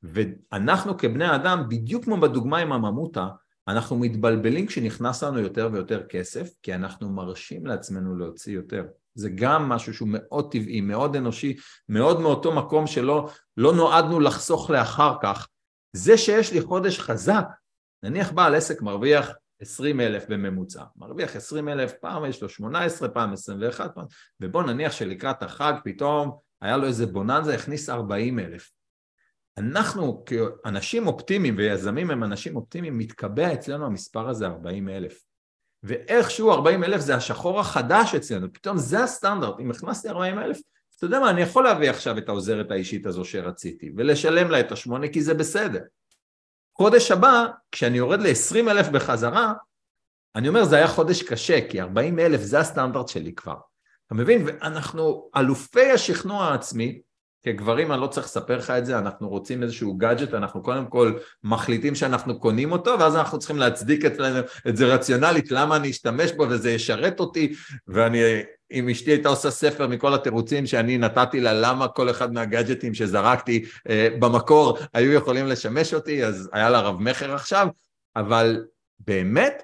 ואנחנו כבני אדם, בדיוק כמו בדוגמה עם הממותה, אנחנו מתבלבלים כשנכנס לנו יותר ויותר כסף, כי אנחנו מרשים לעצמנו להוציא יותר. זה גם משהו שהוא מאוד טבעי, מאוד אנושי, מאוד מאותו מקום שלא לא נועדנו לחסוך לאחר כך. זה שיש לי חודש חזק, נניח בעל עסק מרוויח 20 אלף בממוצע, מרוויח 20 אלף, פעם יש לו 18, פעם 21, פעם, ובוא נניח שלקראת החג פתאום היה לו איזה בוננזה, הכניס 40 אלף. אנחנו כאנשים אופטימיים ויזמים הם אנשים אופטימיים, מתקבע אצלנו המספר הזה 40 אלף. ואיכשהו 40 אלף זה השחור החדש אצלנו, פתאום זה הסטנדרט, אם הכנסתי 40 אלף אתה יודע מה, אני יכול להביא עכשיו את העוזרת האישית הזו שרציתי, ולשלם לה את השמונה כי זה בסדר. חודש הבא, כשאני יורד ל-20 אלף בחזרה, אני אומר, זה היה חודש קשה, כי 40 אלף זה הסטנדרט שלי כבר. אתה מבין? ואנחנו אלופי השכנוע העצמי, כגברים אני לא צריך לספר לך את זה, אנחנו רוצים איזשהו גאדג'ט, אנחנו קודם כל מחליטים שאנחנו קונים אותו, ואז אנחנו צריכים להצדיק אצלנו את זה רציונלית, למה אני אשתמש בו וזה ישרת אותי, ואני, אם אשתי הייתה עושה ספר מכל התירוצים שאני נתתי לה, למה כל אחד מהגאדג'טים שזרקתי אה, במקור היו יכולים לשמש אותי, אז היה לה רב מכר עכשיו, אבל באמת,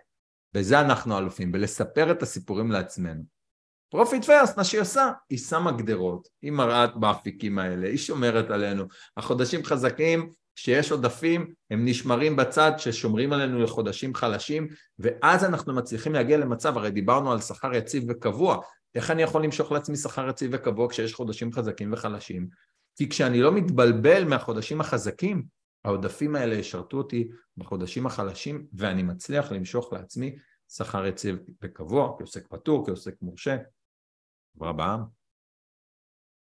בזה אנחנו אלופים, בלספר את הסיפורים לעצמנו. Profit First, מה שהיא עושה, היא שמה גדרות, היא מראה באפיקים האלה, היא שומרת עלינו. החודשים חזקים, כשיש עודפים, הם נשמרים בצד ששומרים עלינו לחודשים חלשים, ואז אנחנו מצליחים להגיע למצב, הרי דיברנו על שכר יציב וקבוע, איך אני יכול למשוך לעצמי שכר יציב וקבוע כשיש חודשים חזקים וחלשים? כי כשאני לא מתבלבל מהחודשים החזקים, העודפים האלה ישרתו אותי בחודשים החלשים, ואני מצליח למשוך לעצמי שכר יציב וקבוע, כעוסק פטור, כעוסק מורשה, חברה בעם.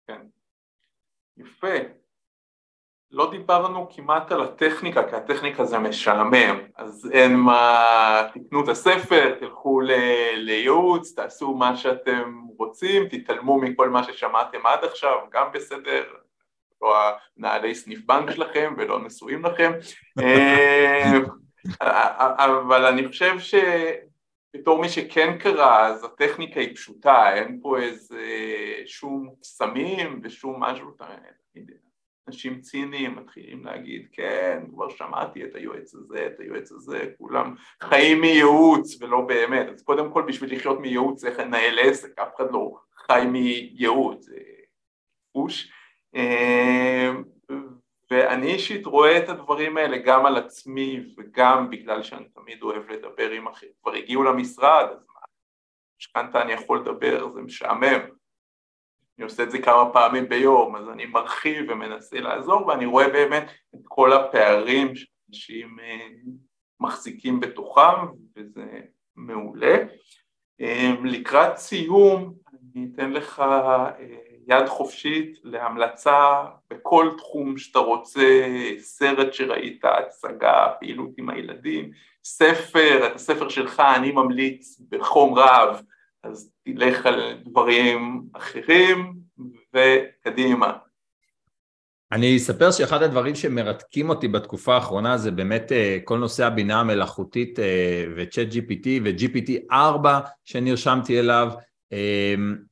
כן. יפה. לא דיברנו כמעט על הטכניקה, כי הטכניקה זה משעמם, אז אין מה, תקנו את הספר, תלכו לייעוץ, תעשו מה שאתם רוצים, תתעלמו מכל מה ששמעתם עד עכשיו, גם בסדר, לא הנעלי סניף בנק שלכם ולא נשואים לכם, אה, אבל אני חושב ש... בתור מי שכן קרא, אז הטכניקה היא פשוטה, אין פה איזה שום קסמים ושום משהו, אנשים ציניים מתחילים להגיד, כן, כבר שמעתי את היועץ הזה, את היועץ הזה, כולם חיים מייעוץ ולא באמת, אז קודם כל בשביל לחיות מייעוץ צריך לנהל עסק, אף אחד לא חי מייעוץ, זה פוש. ואני אישית רואה את הדברים האלה גם על עצמי וגם בגלל שאני תמיד אוהב לדבר עם אחרים, כבר הגיעו למשרד, אז מה, משכנתה אני יכול לדבר, זה משעמם, אני עושה את זה כמה פעמים ביום, אז אני מרחיב ומנסה לעזור ואני רואה באמת את כל הפערים שאנשים אה, מחזיקים בתוכם וזה מעולה. אה, לקראת סיום אני אתן לך אה, יד חופשית להמלצה בכל תחום שאתה רוצה, סרט שראית, הצגה, פעילות עם הילדים, ספר, את הספר שלך אני ממליץ בחום רב, אז תלך על דברים אחרים וקדימה. אני אספר שאחד הדברים שמרתקים אותי בתקופה האחרונה זה באמת אה, כל נושא הבינה המלאכותית אה, וצ'אט GPT ו-GPT 4 שנרשמתי אליו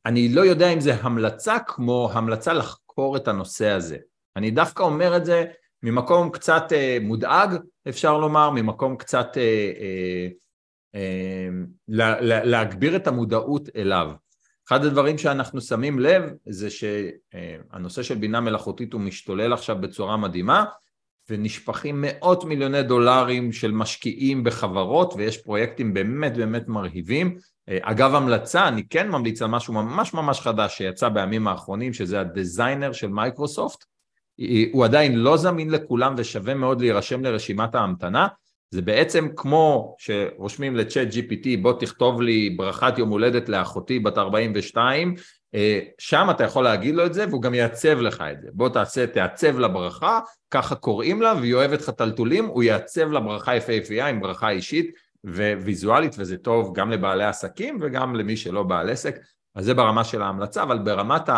אני לא יודע אם זה המלצה כמו המלצה לחקור את הנושא הזה. אני דווקא אומר את זה ממקום קצת אה, מודאג, אפשר לומר, ממקום קצת אה, אה, להגביר את המודעות אליו. אחד הדברים שאנחנו שמים לב זה שהנושא של בינה מלאכותית הוא משתולל עכשיו בצורה מדהימה ונשפכים מאות מיליוני דולרים של משקיעים בחברות ויש פרויקטים באמת באמת מרהיבים אגב המלצה, אני כן ממליץ על משהו ממש ממש חדש שיצא בימים האחרונים, שזה ה Designer של מייקרוסופט. הוא עדיין לא זמין לכולם ושווה מאוד להירשם לרשימת ההמתנה. זה בעצם כמו שרושמים לצ'אט GPT, בוא תכתוב לי ברכת יום הולדת לאחותי בת 42, אה, שם אתה יכול להגיד לו את זה והוא גם יעצב לך את זה. בוא תעשה, תעצב לברכה, ככה קוראים לה והיא אוהבת חתלתולים, הוא יעצב לברכה יפהפייה עם ברכה אישית. וויזואלית וזה טוב גם לבעלי עסקים וגם למי שלא בעל עסק, אז זה ברמה של ההמלצה, אבל ברמת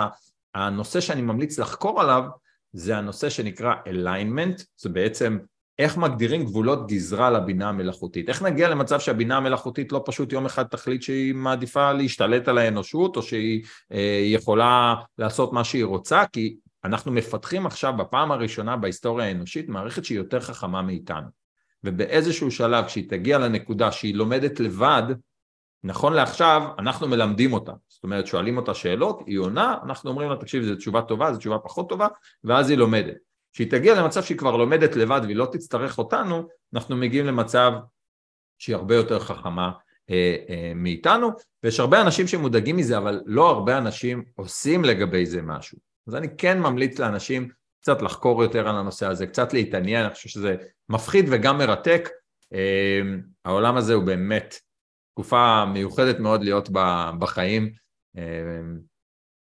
הנושא שאני ממליץ לחקור עליו זה הנושא שנקרא alignment, זה בעצם איך מגדירים גבולות גזרה לבינה המלאכותית, איך נגיע למצב שהבינה המלאכותית לא פשוט יום אחד תחליט שהיא מעדיפה להשתלט על האנושות או שהיא אה, יכולה לעשות מה שהיא רוצה, כי אנחנו מפתחים עכשיו בפעם הראשונה בהיסטוריה האנושית מערכת שהיא יותר חכמה מאיתנו. ובאיזשהו שלב כשהיא תגיע לנקודה שהיא לומדת לבד, נכון לעכשיו אנחנו מלמדים אותה, זאת אומרת שואלים אותה שאלות, היא עונה, אנחנו אומרים לה תקשיב זו תשובה טובה, זו תשובה פחות טובה, ואז היא לומדת. כשהיא תגיע למצב שהיא כבר לומדת לבד והיא לא תצטרך אותנו, אנחנו מגיעים למצב שהיא הרבה יותר חכמה אה, אה, מאיתנו, ויש הרבה אנשים שמודאגים מזה, אבל לא הרבה אנשים עושים לגבי זה משהו. אז אני כן ממליץ לאנשים קצת לחקור יותר על הנושא הזה, קצת להתעניין, אני חושב שזה מפחיד וגם מרתק. אמ, העולם הזה הוא באמת תקופה מיוחדת מאוד להיות בחיים. אמ,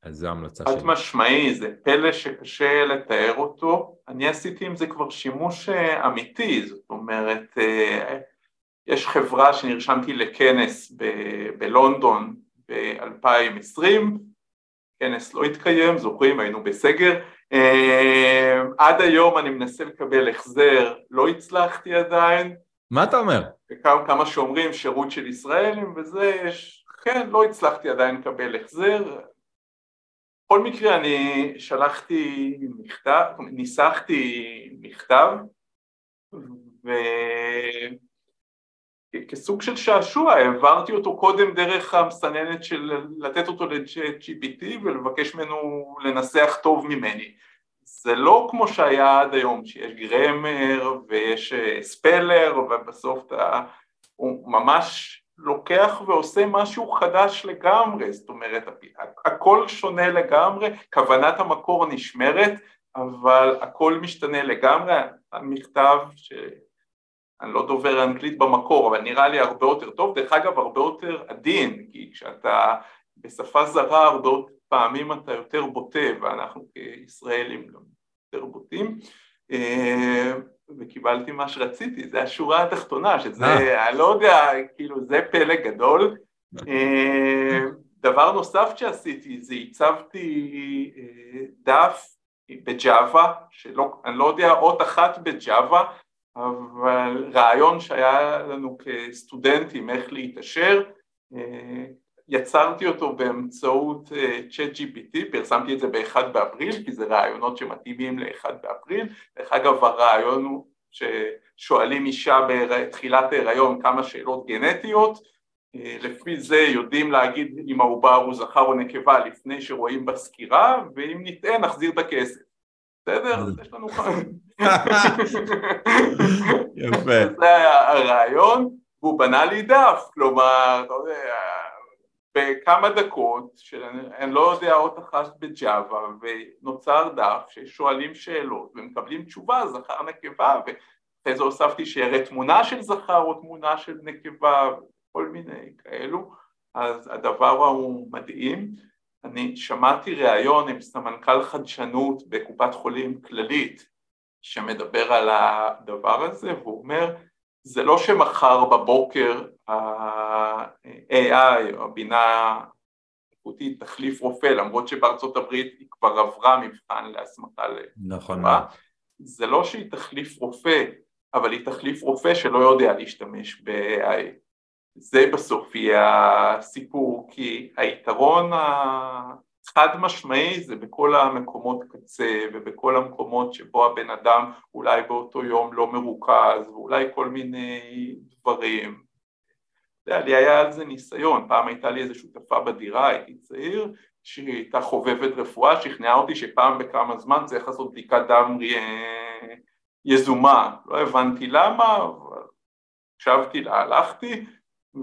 אז זו המלצה שלי. חד משמעי, זה פלא שקשה לתאר אותו. אני עשיתי עם זה כבר שימוש אה, אמיתי, זאת אומרת, אה, יש חברה שנרשמתי לכנס ב- בלונדון ב-2020, כנס לא התקיים, זוכרים, היינו בסגר. אה, עד היום אני מנסה לקבל החזר, לא הצלחתי עדיין. מה אתה אומר? כמה שאומרים שירות של ישראלים וזה, יש, כן, לא הצלחתי עדיין לקבל החזר. בכל מקרה אני שלחתי מכתב, ניסחתי מכתב וכסוג של שעשוע העברתי אותו קודם דרך המסננת של לתת אותו ל-GPT ולבקש ממנו לנסח טוב ממני. זה לא כמו שהיה עד היום, שיש גרמר ויש אה, ספלר ובסוף אתה, הוא ממש לוקח ועושה משהו חדש לגמרי, זאת אומרת הכל שונה לגמרי, כוונת המקור נשמרת אבל הכל משתנה לגמרי, המכתב שאני לא דובר אנגלית במקור אבל נראה לי הרבה יותר טוב, דרך אגב הרבה יותר עדין כי כשאתה בשפה זרה הרבה פעמים אתה יותר בוטה ואנחנו כישראלים גם יותר בוטים אה, וקיבלתי מה שרציתי, זה השורה התחתונה, שזה, אה. אני לא יודע, כאילו זה פלא גדול. אה, דבר נוסף שעשיתי זה הצבתי דף בג'אווה, שאני לא יודע אות אחת בג'אווה, אבל רעיון שהיה לנו כסטודנטים איך להתעשר, יצרתי אותו באמצעות צ'אט uh, GPT, פרסמתי את זה באחד באפריל כי זה רעיונות שמתאימים לאחד באפריל, דרך אגב הרעיון הוא ששואלים אישה בתחילת ההיריון כמה שאלות גנטיות, uh, לפי זה יודעים להגיד אם העובר הוא זכר או נקבה לפני שרואים בסקירה ואם נטעה נחזיר את הכסף, בסדר? יש לנו חיים. יפה. זה היה הרעיון והוא בנה לי דף, כלומר, אתה יודע בכמה דקות, שאני לא יודע עוד אחת בג'אווה, ונוצר דף ששואלים שאלות ומקבלים תשובה, זכר נקבה, ואחרי זה הוספתי שיראה תמונה של זכר או תמונה של נקבה, כל מיני כאלו, אז הדבר הוא מדהים. אני שמעתי ראיון עם סמנכ"ל חדשנות בקופת חולים כללית שמדבר על הדבר הזה והוא אומר זה לא שמחר בבוקר ה-AI, הבינה איכותית, תחליף רופא, למרות שבארצות הברית היא כבר עברה מבחן להסמכה לרופא. נכון. זה לא שהיא תחליף רופא, אבל היא תחליף רופא שלא יודע להשתמש ב-AI. זה בסוף יהיה הסיפור, כי היתרון חד משמעי זה בכל המקומות קצה ובכל המקומות שבו הבן אדם אולי באותו יום לא מרוכז ואולי כל מיני דברים. יודע, לי היה על זה ניסיון, פעם הייתה לי איזו שותפה בדירה, הייתי צעיר, שהיא הייתה חובבת רפואה, שכנעה אותי שפעם בכמה זמן צריך לעשות בדיקת דם יזומה, לא הבנתי למה, אבל הקשבתי לה, הלכתי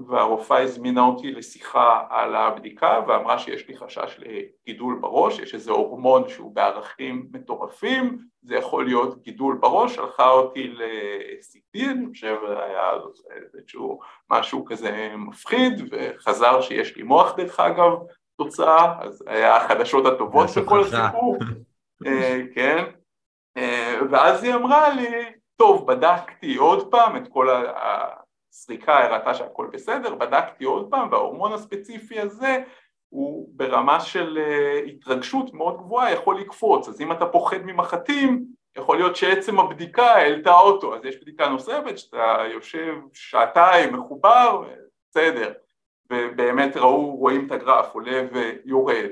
והרופאה הזמינה אותי לשיחה על הבדיקה ואמרה שיש לי חשש לגידול בראש, יש איזה הורמון שהוא בערכים מטורפים, זה יכול להיות גידול בראש, שלחה אותי ל-CT, אני חושב היה איזשהו משהו כזה מפחיד, וחזר שיש לי מוח דרך אגב תוצאה, אז היה החדשות הטובות בכל הסיפור, אה, כן, אה, ואז היא אמרה לי, טוב בדקתי עוד פעם את כל ה... סריקה הראתה שהכל בסדר, בדקתי עוד פעם וההורמון הספציפי הזה הוא ברמה של אה, התרגשות מאוד גבוהה יכול לקפוץ, אז אם אתה פוחד ממחטים יכול להיות שעצם הבדיקה העלתה אותו, אז יש בדיקה נוספת שאתה יושב שעתיים מחובר, בסדר, ובאמת ראו, רואים את הגרף עולה ויורד.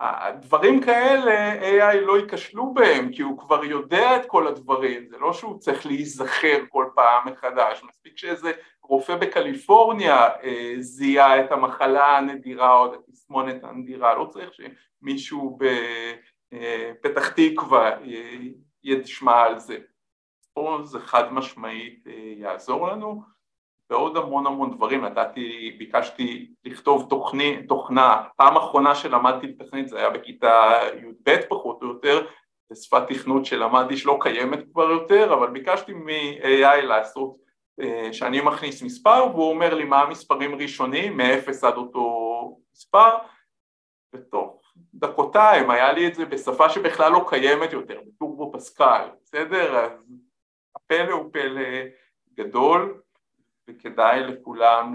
הדברים כאלה AI לא ייכשלו בהם כי הוא כבר יודע את כל הדברים, זה לא שהוא צריך להיזכר כל פעם מחדש, מספיק שאיזה רופא בקליפורניה אה, זיהה את המחלה הנדירה או את התסמונת הנדירה, לא צריך שמישהו בפתח אה, תקווה אה, ישמע על זה. פה זה חד משמעית יעזור לנו. ועוד המון המון דברים, נתתי, ביקשתי לכתוב תוכני, תוכנה, פעם אחרונה שלמדתי בתכנית זה היה בכיתה י"ב פחות או יותר, זו שפת תכנות שלמדתי שלא קיימת כבר יותר, אבל ביקשתי מ-AI לעשות שאני מכניס מספר והוא אומר לי מה המספרים ראשונים מאפס עד אותו מספר ותוך דקותיים, היה לי את זה בשפה שבכלל לא קיימת יותר, ב Turbo Pascal, בסדר? אז הפלא הוא פלא גדול, וכדאי לכולם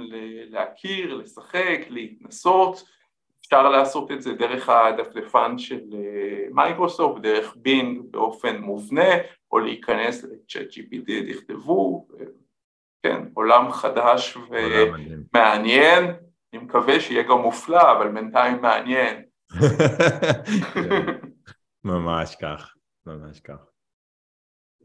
להכיר, לשחק, להתנסות, אפשר לעשות את זה דרך הדפדפן של אה, מייקרוסופט, דרך Bing באופן מובנה, או להיכנס לצ'אט GPT, תכתבו, כן, עולם חדש ומעניין, אני מקווה שיהיה גם מופלא, אבל בינתיים מעניין. ממש כך, ממש כך.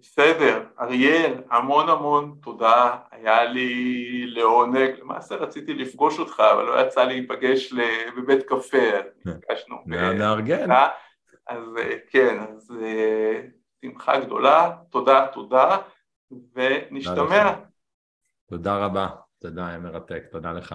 בסדר, אריאל, המון המון תודה, היה לי לעונג, למעשה רציתי לפגוש אותך, אבל לא יצא לי להיפגש בבית קפה, נפגשנו. נארגן. אז כן, אז אה, שמחה גדולה, תודה, תודה, ונשתמע. תודה רבה, תודה, היה מרתק, תודה לך.